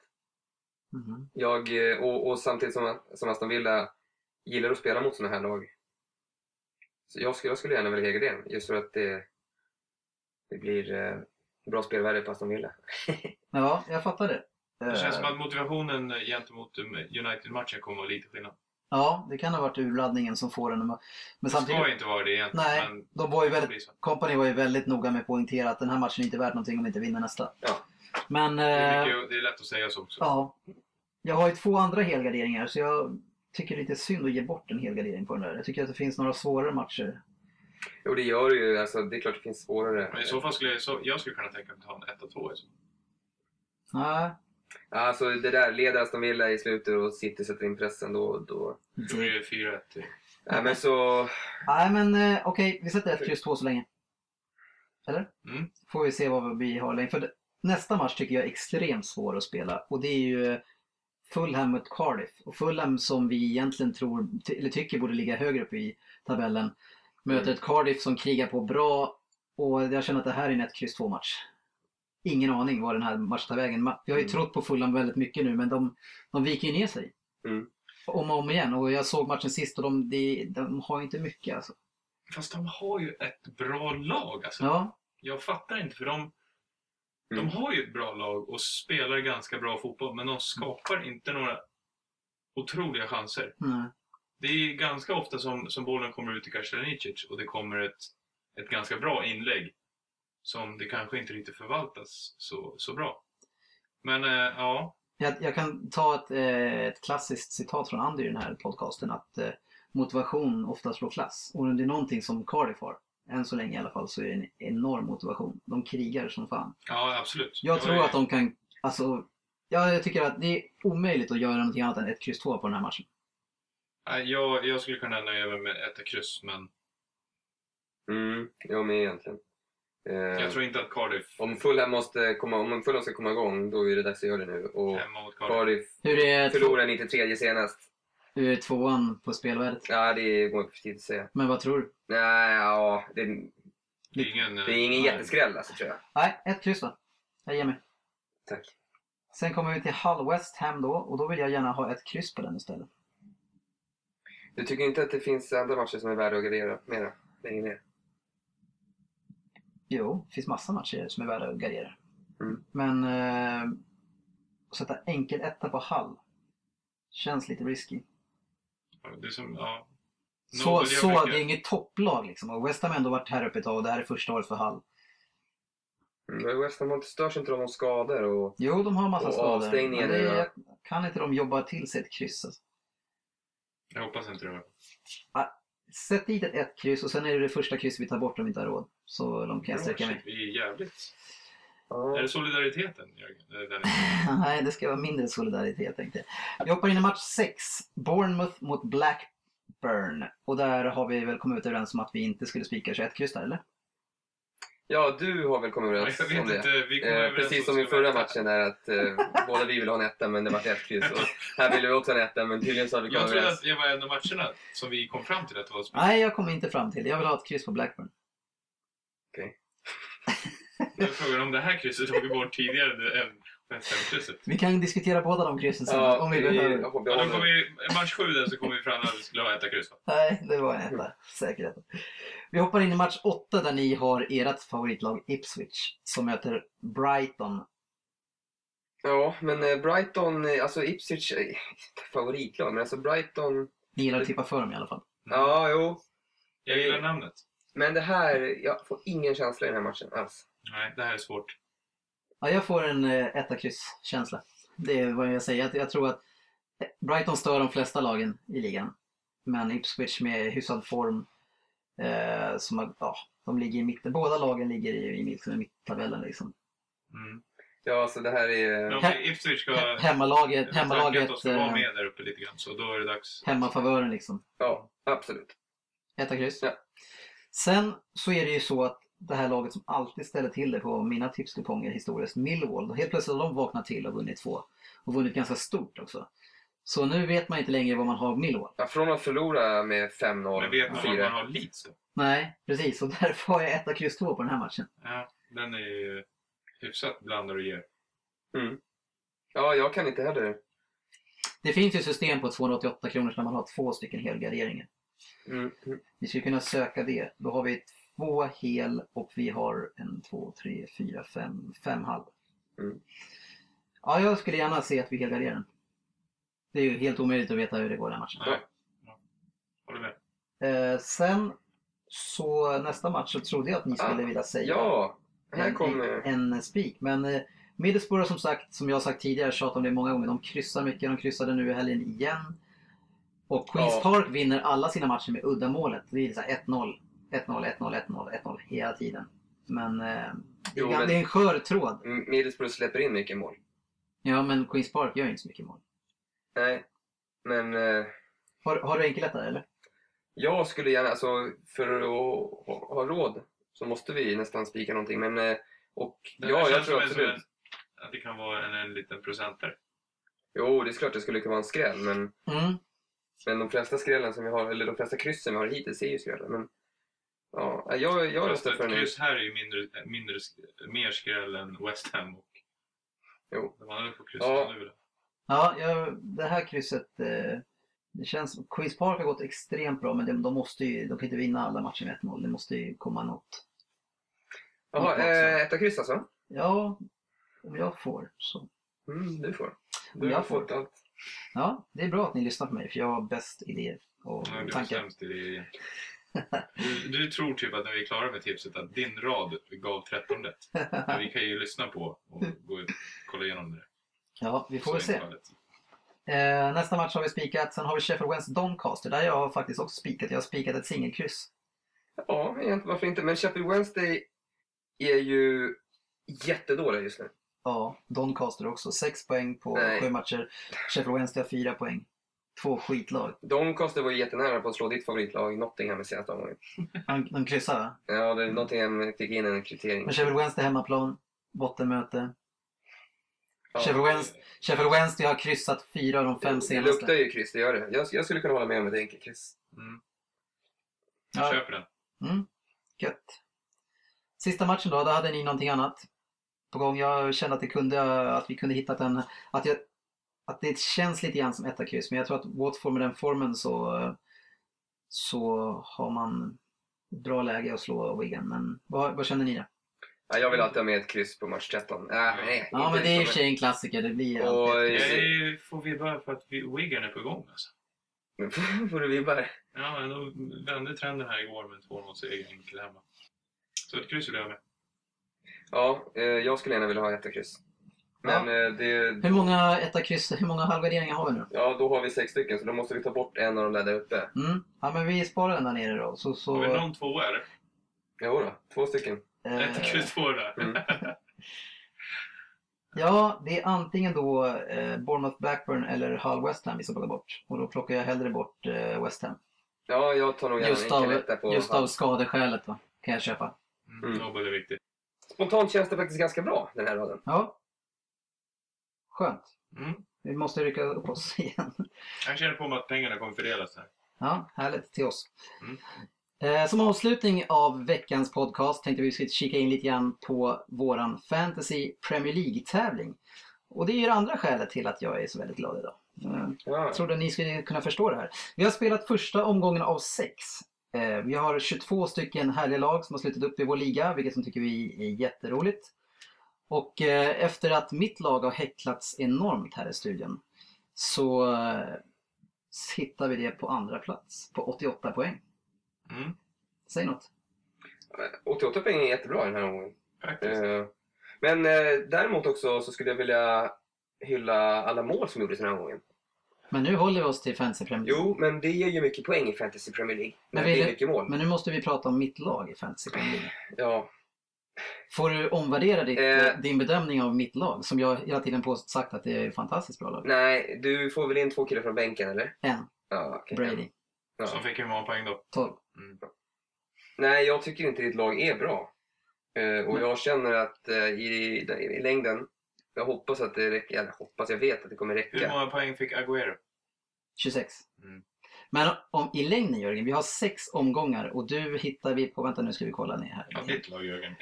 Mhm. Jag, eh, och, och samtidigt som, som Aston Villa gillar att spela mot sådana här lag. Så jag skulle, jag skulle gärna välja Hegergren, just för att det, det blir eh, bra spelvärde på Aston Villa. Ja, jag fattar det. Det känns som Eh, att motivationen gentemot United-matchen kommer att vara lite skillnad. Ja, det kan ha varit urladdningen som får den. Men Det samtidigt, ska inte vara det egentligen. Nej, men de var ju det väldigt. Company var ju väldigt noga med att poängtera att den här matchen är inte värd någonting om vi inte vinner nästa. Ja. Men Det är, eh, mycket, det är lätt att säga så också. ja, jag har ju två andra helgarderingar så jag tycker det är lite synd att ge bort en helgardering på den där. Jag tycker att det finns några svårare matcher. Jo, det gör det ju. Alltså, det är klart det finns svårare. Men i så fall skulle jag, så, jag skulle kunna tänka mig att ta en 1-2 i så. Nej, Alltså det där, leder Aston Villa i slutet och City sätter in pressen då... då... Då blir det 4-1. till- Nej men så... Nej men eh, okej, vi sätter ett kryss två så länge. Eller? Mm. Får vi se vad vi har länge. För det- nästa match tycker jag är extremt svår att spela och det är ju Fulham mot Cardiff. Och Fulham som vi egentligen tror, eller tycker borde ligga högre upp i tabellen möter Mm. ett Cardiff som krigar på bra och jag känner att det här är en 1 kryss 2 match. Ingen aning var den här matchen tar vägen. Jag har ju Mm. trott på Fulham väldigt mycket nu men de, de viker ju ner sig. Mm. Om och om igen och jag såg matchen sist och de, de, de har ju inte mycket alltså. Fast de har ju ett bra lag alltså. Ja, Jag fattar inte för de, Mm. de har ju ett bra lag och spelar ganska bra fotboll men de skapar inte några otroliga chanser. nej. Det är ganska ofta som, som bollen kommer ut till Kastranic och det kommer ett, ett ganska bra inlägg som det kanske inte riktigt förvaltas så, så bra. Men eh, ja, Jag, jag kan ta ett, eh, ett klassiskt citat från Andy i den här podcasten att eh, motivation ofta slår klass. Och det är någonting som Cardiff har, än så länge i alla fall, så är det en enorm motivation. De krigar som fan. ja absolut. Jag Det tror ju- att de kan, alltså, ja, jag tycker att det är omöjligt att göra någonting annat än ett kryss 2 på den här matchen. Jag, jag skulle kunna nöja mig med ett kryss men Mm, jag med egentligen. Eh, jag tror inte att Cardiff Om Fulham, måste komma, om Fulham ska komma igång, då är det dags att göra det nu. Och hemma mot Cardiff. Cardiff Hur är, två, förlorade 93 senast. hur är tvåan på spelvärdet? Ja, det går inte för tidigt att säga. Men vad tror du? Nej, ja, det, Det är ingen, det är ingen nej. jätteskräll alltså, tror jag. Nej, ett kryss då. Jag ger mig. Tack. Sen kommer vi till Hull West Ham då och då vill jag gärna ha ett kryss på den istället. Du tycker inte att det finns andra matcher som är värda att gardera mera längre ner? Jo, det finns massa matcher som är värda att gardera. Mm. Men eh, att sätta enkel etta på Hall känns lite risky. Det är som, ja. Så, så det är inget topplag liksom. Och West Ham har ändå varit här uppe ett tag och det här är första året för Hall. Mm, men West Ham störs inte de av skador och... Jo, de har massa Och skador. Men det, kan inte de jobba till sig ett kryss? Alltså? Jag hoppas inte det. Sätt dit ett ett kryss och sen är det det första kryss vi tar bort om vi inte har råd. Så långt kan jag sträcka mig. Vi är jävligt... Ja. Är det solidariteten, Jörgen? Nej, det ska vara mindre solidaritet tänkte jag. Vi hoppar in i match 6. Bournemouth mot Blackburn. Och där har vi väl kommit överens om att vi inte skulle spika 21 kryss där, eller? Ja, du har väl kommit överens Jag vet om det? inte, vi kom Eh, precis om som i förra matchen där att eh, båda vi vill ha en etta men det var ett kryss. Och här ville vi också ha en etta men tydligen så har vi Jag kommit trodde överens. att det var en av matcherna som vi kom fram till att det var spel. Nej, jag kommer inte fram till det. Jag vill ha ett kryss på Blackburn. Jag frågade om det här krysset tog vi bort tidigare än. Vi kan diskutera båda de kryssen sen Ja, om vi behöver. Ja, då kom behålla. vi, match 7 där så kom vi fram att vi skulle ha ett kryss. Nej, det var en etta. Vi hoppar in i match 8 där ni har ert favoritlag Ipswich som möter Brighton. Ja, men eh, Brighton, eh, alltså Ipswich, eh, favoritlag, men alltså Brighton, Ni gillar att tippa för dem i alla fall. ja jo. Jag gillar namnet. Men det här, jag får ingen känsla i den här matchen alls. Nej, det här är svårt. Ja, jag får en eh, etta kryss känsla. Det är vad jag säger. Jag, jag tror att Brighton stör de flesta lagen i ligan. Men Ipswich med hyfsad form. Eh, som ja, de ligger i mitten. Båda lagen ligger i, i mitten, i mitttabellen liksom. Mm. Ja, så det här är... He- Ipswich ska... He- Hemmalaget, att hemmalaget, de ska vara eh, med där uppe lite grann, så då är det dags. hemmafavören liksom. Ja, absolut. Etta kryss. Ja. Sen så är det ju så att det här laget som alltid ställer till det på mina tipskuponger historiskt, Millwall, helt plötsligt har de vaknat till och vunnit två. Och vunnit ganska stort också. Så nu vet man inte längre vad man har Millwall. Ja, från att förlora med 5-0, Men vet man vad man 4 har Leeds då? Nej, precis. Och därför har jag etta kryss två på den här matchen. Ja, den är ju hyfsat blandad och ger. Ja, jag kan inte heller. Det finns ju system på 288 kronor när man har två stycken helgarderingar. Mm. mm. Vi skulle kunna söka det. Då har vi två hel och vi har en, två, tre, fyra, fem, fem halv. Mm. Ja, jag skulle gärna se att vi helgarderar den. Det är ju helt omöjligt att veta hur det går den matchen. Nej. Ja. Håller med. Eh, sen så nästa match så trodde jag att ni skulle Ah, vilja säga Ja, här en, kommer... en spik. Men eh, Middlesbrough som sagt, som jag sagt tidigare, tjatat om det många gånger, de kryssar mycket. De kryssade nu i helgen igen. Och Queens Ja. Park vinner alla sina matcher med uddamålet. Det är så här 1-0, 1-0, 1-0, 1-0, 1-0 hela tiden. Men eh, det, är, Jo, men- det är en skör tråd. Middlesbrough släpper in mycket mål. Ja, men Queens Park gör inte så mycket mål. Nej, men eh, Har, har du enkelrättare eller? jag skulle gärna, alltså för att ha, ha råd så måste vi nästan spika någonting. Men, eh, och här ja, jag tror absolut. en- Att det kan vara en, en liten procenter. Jo, det är klart det skulle kunna vara en skräll, men, Mm. men de flesta skrällen som vi har, eller de flesta kryssen vi har hittills är ju skrällar. Men, ja, jag, jag röstar för ett en kryss här är ju mindre, mindre, mer skräll än West Ham och Jo. de andra får kryssa Ja. nu. då. Ja, jag, det här krysset, eh, det känns som Queens Park har gått extremt bra men de, de måste ju, de kan inte vinna alla matcher med 1-0. Det måste ju komma något. Jaha, eh, etta kryss alltså? Ja, om jag får så. Mm, du får. Om Du jag har får. fått allt. Ja, det är bra att ni lyssnar på mig för jag har bäst idéer och Ja, du är tankar. sämst i det igen. Du, du tror typ att när vi är klara med tipset att din rad gav 13 rätt. Men vi kan ju lyssna på och gå ut, kolla igenom det. ja, vi får väl se. Eh, nästa match har vi spikat. Sen har vi Sheffield Wednesday Doncaster. Där jag har faktiskt också spikat. Jag har spikat ett singelkryss. Ja, varför inte? Men Sheffield Wednesday är ju jättedåliga just nu. Ja, Doncaster också. Sex poäng på Nej. sju matcher. Sheffield Wednesday har fyra poäng. Två skitlag. Doncaster var ju jättenära på att slå ditt favoritlag Nottingham i senaste omgången. De, de kryssar va? Ja, det, Nottingham fick in en kvittering. Men Sheffield Wednesday hemmaplan. Bottenmöte. Ja. Sheffield, Wednesday, Sheffield Wednesday har kryssat fyra av de fem Det senaste. luktar ju kryss, det gör det. Jag, jag skulle kunna hålla med om ett enkelkryss. Mm. Jag Ja. köper den. Mm, gött. Sista matchen då, då hade ni någonting annat på gång. Jag kände att, det kunde, att vi kunde hittat en... Att, jag, att det känns lite grann som etta kryss, men jag tror att Watford med den formen så, så har man ett bra läge att slå Wigan. Men vad, vad känner ni då? Ja, jag vill alltid ha med ett kryss på match 13. Äh, nej, Ja, men det är i och för liksom, sig en klassiker. Det blir Och- alltid ett kryss. får vi bara för att vi, Wigan är på gång alltså. får du vibbar. Ja, men de vände trenden här igår med en 2-0-seger enkel hemma. Så ett kryss vill jag ha med. Ja, eh, jag skulle gärna vilja ha ett kryss. Men eh, det... Hur många etta kryss, hur många halvgarderingar har vi nu? Ja, då har vi sex stycken, så då måste vi ta bort en av de där där uppe. Mm. Ja, men vi sparar den där nere då. Så, så, Har vi någon tvåa eller? Jo då, två stycken. eh, Ett kryss två där. Mm. Ja, det är antingen då eh, Bournemouth Blackburn eller Hull West Ham vi ska plocka bort. Och då plockar jag hellre bort eh, West Ham. Ja, jag tar nog gärna Just en av, etta på just av skadeskälet va, kan jag köpa. Mm. Mm. Nobel är viktigt. Spontant känns det faktiskt ganska bra, den här raden. Ja. Skönt. Mm. Vi måste rycka upp oss igen. Jag känner på mig att pengarna kommer fördelas här. Ja, härligt till oss. Mm. Eh, som avslutning av veckans podcast tänkte vi kika in lite grann på våran Fantasy Premier League-tävling. Och det är ju det andra skälet till att jag är så väldigt glad idag. Eh, Ja. Jag trodde ni skulle kunna förstå det här. Vi har spelat första omgången av sex. Eh, Vi har 22 stycken härliga lag som har slutit upp i vår liga, vilket som tycker vi är jätteroligt. Och eh, efter att mitt lag har häcklats enormt här i studion så eh, hittar vi det på andra plats på 88 poäng. Mm. Säg något. 88 poäng är jättebra den här omgången. Eh, Men eh, däremot också så skulle jag vilja hylla alla mål som gjordes den här omgången. Men nu håller vi oss till Fantasy Premier League. Jo, men det ger ju mycket poäng i Fantasy Premier League. När Men det är mycket mål. Men nu måste vi prata om mitt lag i Fantasy Premier League. Ja, Får du omvärdera ditt, Eh. din bedömning av mitt lag? Som jag hela tiden på sagt att det är ett fantastiskt bra lag. nej, du får väl in två killar från bänken eller? En, Ja, okej. Brady. Ja. Som fick hur många poäng då? 12. Mm. Nej, jag tycker inte ditt lag är bra. Eh, och jag känner att eh, i, i, i längden, jag hoppas att det räcker, eller hoppas, jag vet att det kommer Hur räcka. många poäng fick Agüero? 26. Mm. Men om, i längden Jörgen, vi har sex omgångar och du hittar vi på, vänta nu ska vi kolla ner här. Ja, ditt lag Jörgen.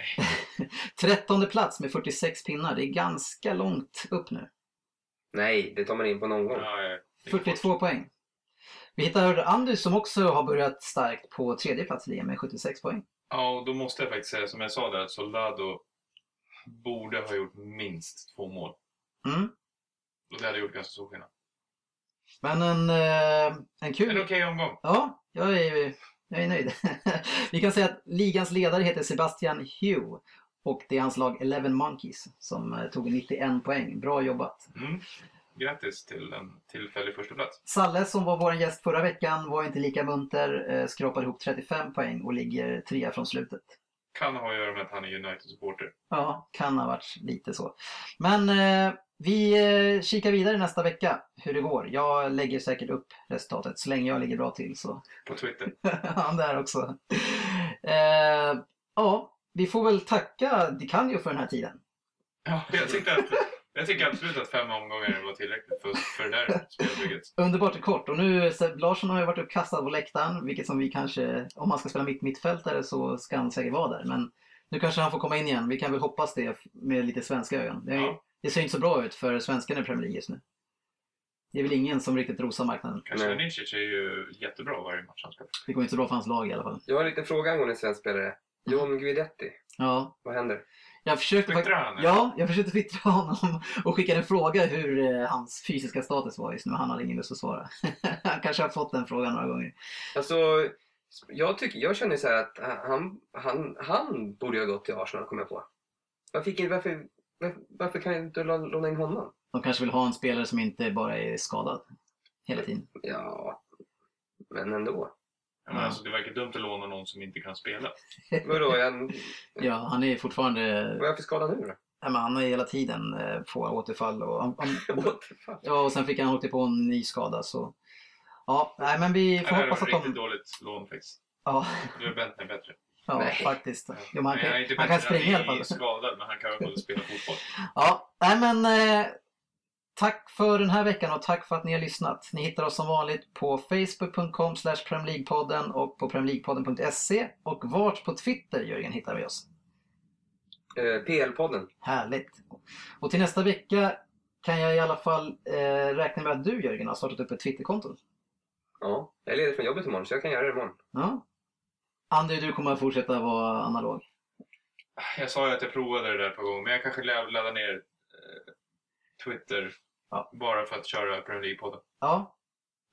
Trettonde plats med 46 pinnar, det är ganska långt upp nu. Nej, det tar man in på någon gång. Ja, ja. 42 poäng. Vi hittar Andy som också har börjat starkt på tredje plats i med 76 poäng. Ja, och då måste jag faktiskt säga som jag sa där att Soldado borde ha gjort minst två mål. Mm. Och det hade gjort ganska stor skillnad. Men en, eh, en kul... En okej omgång. Ja, jag är, jag är nöjd. Vi kan säga att ligans ledare heter Sebastian Hugh och det är hans lag Eleven Monkeys som eh, tog 91 poäng. Bra jobbat! Mm. Grattis till en tillfällig första plats. Salle som var vår gäst förra veckan var inte lika munter, eh, skrapade ihop 35 poäng och ligger trea från slutet. Kan ha att göra med att han är United-supporter. Ja, kan ha varit lite så. Men vi eh, kikar vidare nästa vecka hur det går. Jag lägger säkert upp resultatet så länge jag ligger bra till så På Twitter. Ja, där också. Eh, ja, vi får väl tacka DiCanio för den här tiden. Ja, jag, tyckte att, jag tycker absolut att fem omgångar var tillräckligt för, för det där spelbygget. Underbart kort och nu Seb Larsson har ju varit uppkastad på läktaren, vilket som vi kanske, om han ska spela mitt mittfältare så ska han säkert vara där. Men nu kanske han får komma in igen. Vi kan väl hoppas det med lite svenska ögon. Det, är, Ja. Det ser inte så bra ut för svenskarna i Premier League just nu. Det är väl ingen som riktigt rosar marknaden. Kanske Nej. Nicic är ju jättebra varje match han spelar. Det går inte så bra för hans lag i alla fall. Jag har en liten fråga angående en svensk spelare. John Guidetti. Ja, Vad händer? jag försökte han? Ja, jag försökte twittra honom och skickade en fråga hur eh, hans fysiska status var just nu. Han hade ingen lust att svara. han kanske har fått den frågan några gånger. Alltså, jag, tycker, jag känner så här att han, han, han borde ha gått till Arsenal, kommer jag på. Varför, fick- varför, varför, varför kan inte lå- låna in honom? De kanske vill ha en spelare som inte bara är skadad hela tiden. Ja, men ändå. Ja, men alltså, det verkar dumt att låna någon som inte kan spela. Vadå, är han, Ja, han är fortfarande... vad är han för skada nu då? Ja, men han är hela tiden eh, på återfall och, han, han, fuck? ja, och sen fick han åka på en ny skada så... Ja, nej men vi Det får här är hoppas ett att riktigt de... dåligt lån faktiskt. Ja, är Bentner bättre. Ja Nej. faktiskt. Jo, han Nej, han är kan, inte han kan springa i alla Han är fall. skadad, men han kan väl spela fotboll. Ja, nej men eh, tack för den här veckan och tack för att ni har lyssnat. Ni hittar oss som vanligt på facebook.com podden och på premierleaguepodden.se och vart på Twitter, Jörgen, hittar vi oss. Eh, PL-podden. Härligt! Och till nästa vecka kan jag i alla fall eh, räkna med att du, Jörgen, har startat upp ett Twitterkonto. Ja, jag är ledig från jobbet imorgon så jag kan göra det imorgon. Ja. Andy, du kommer att fortsätta vara analog. Jag sa ju att jag provade det där på gång, men jag kanske laddar ner eh, Twitter Ja. bara för att köra Premier League-podden. Ja.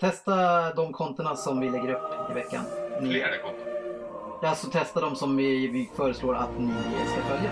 Testa de kontona som vi lägger upp i veckan. Ni, Flera konton. Ja, alltså testa de som vi, vi föreslår att ni ska följa.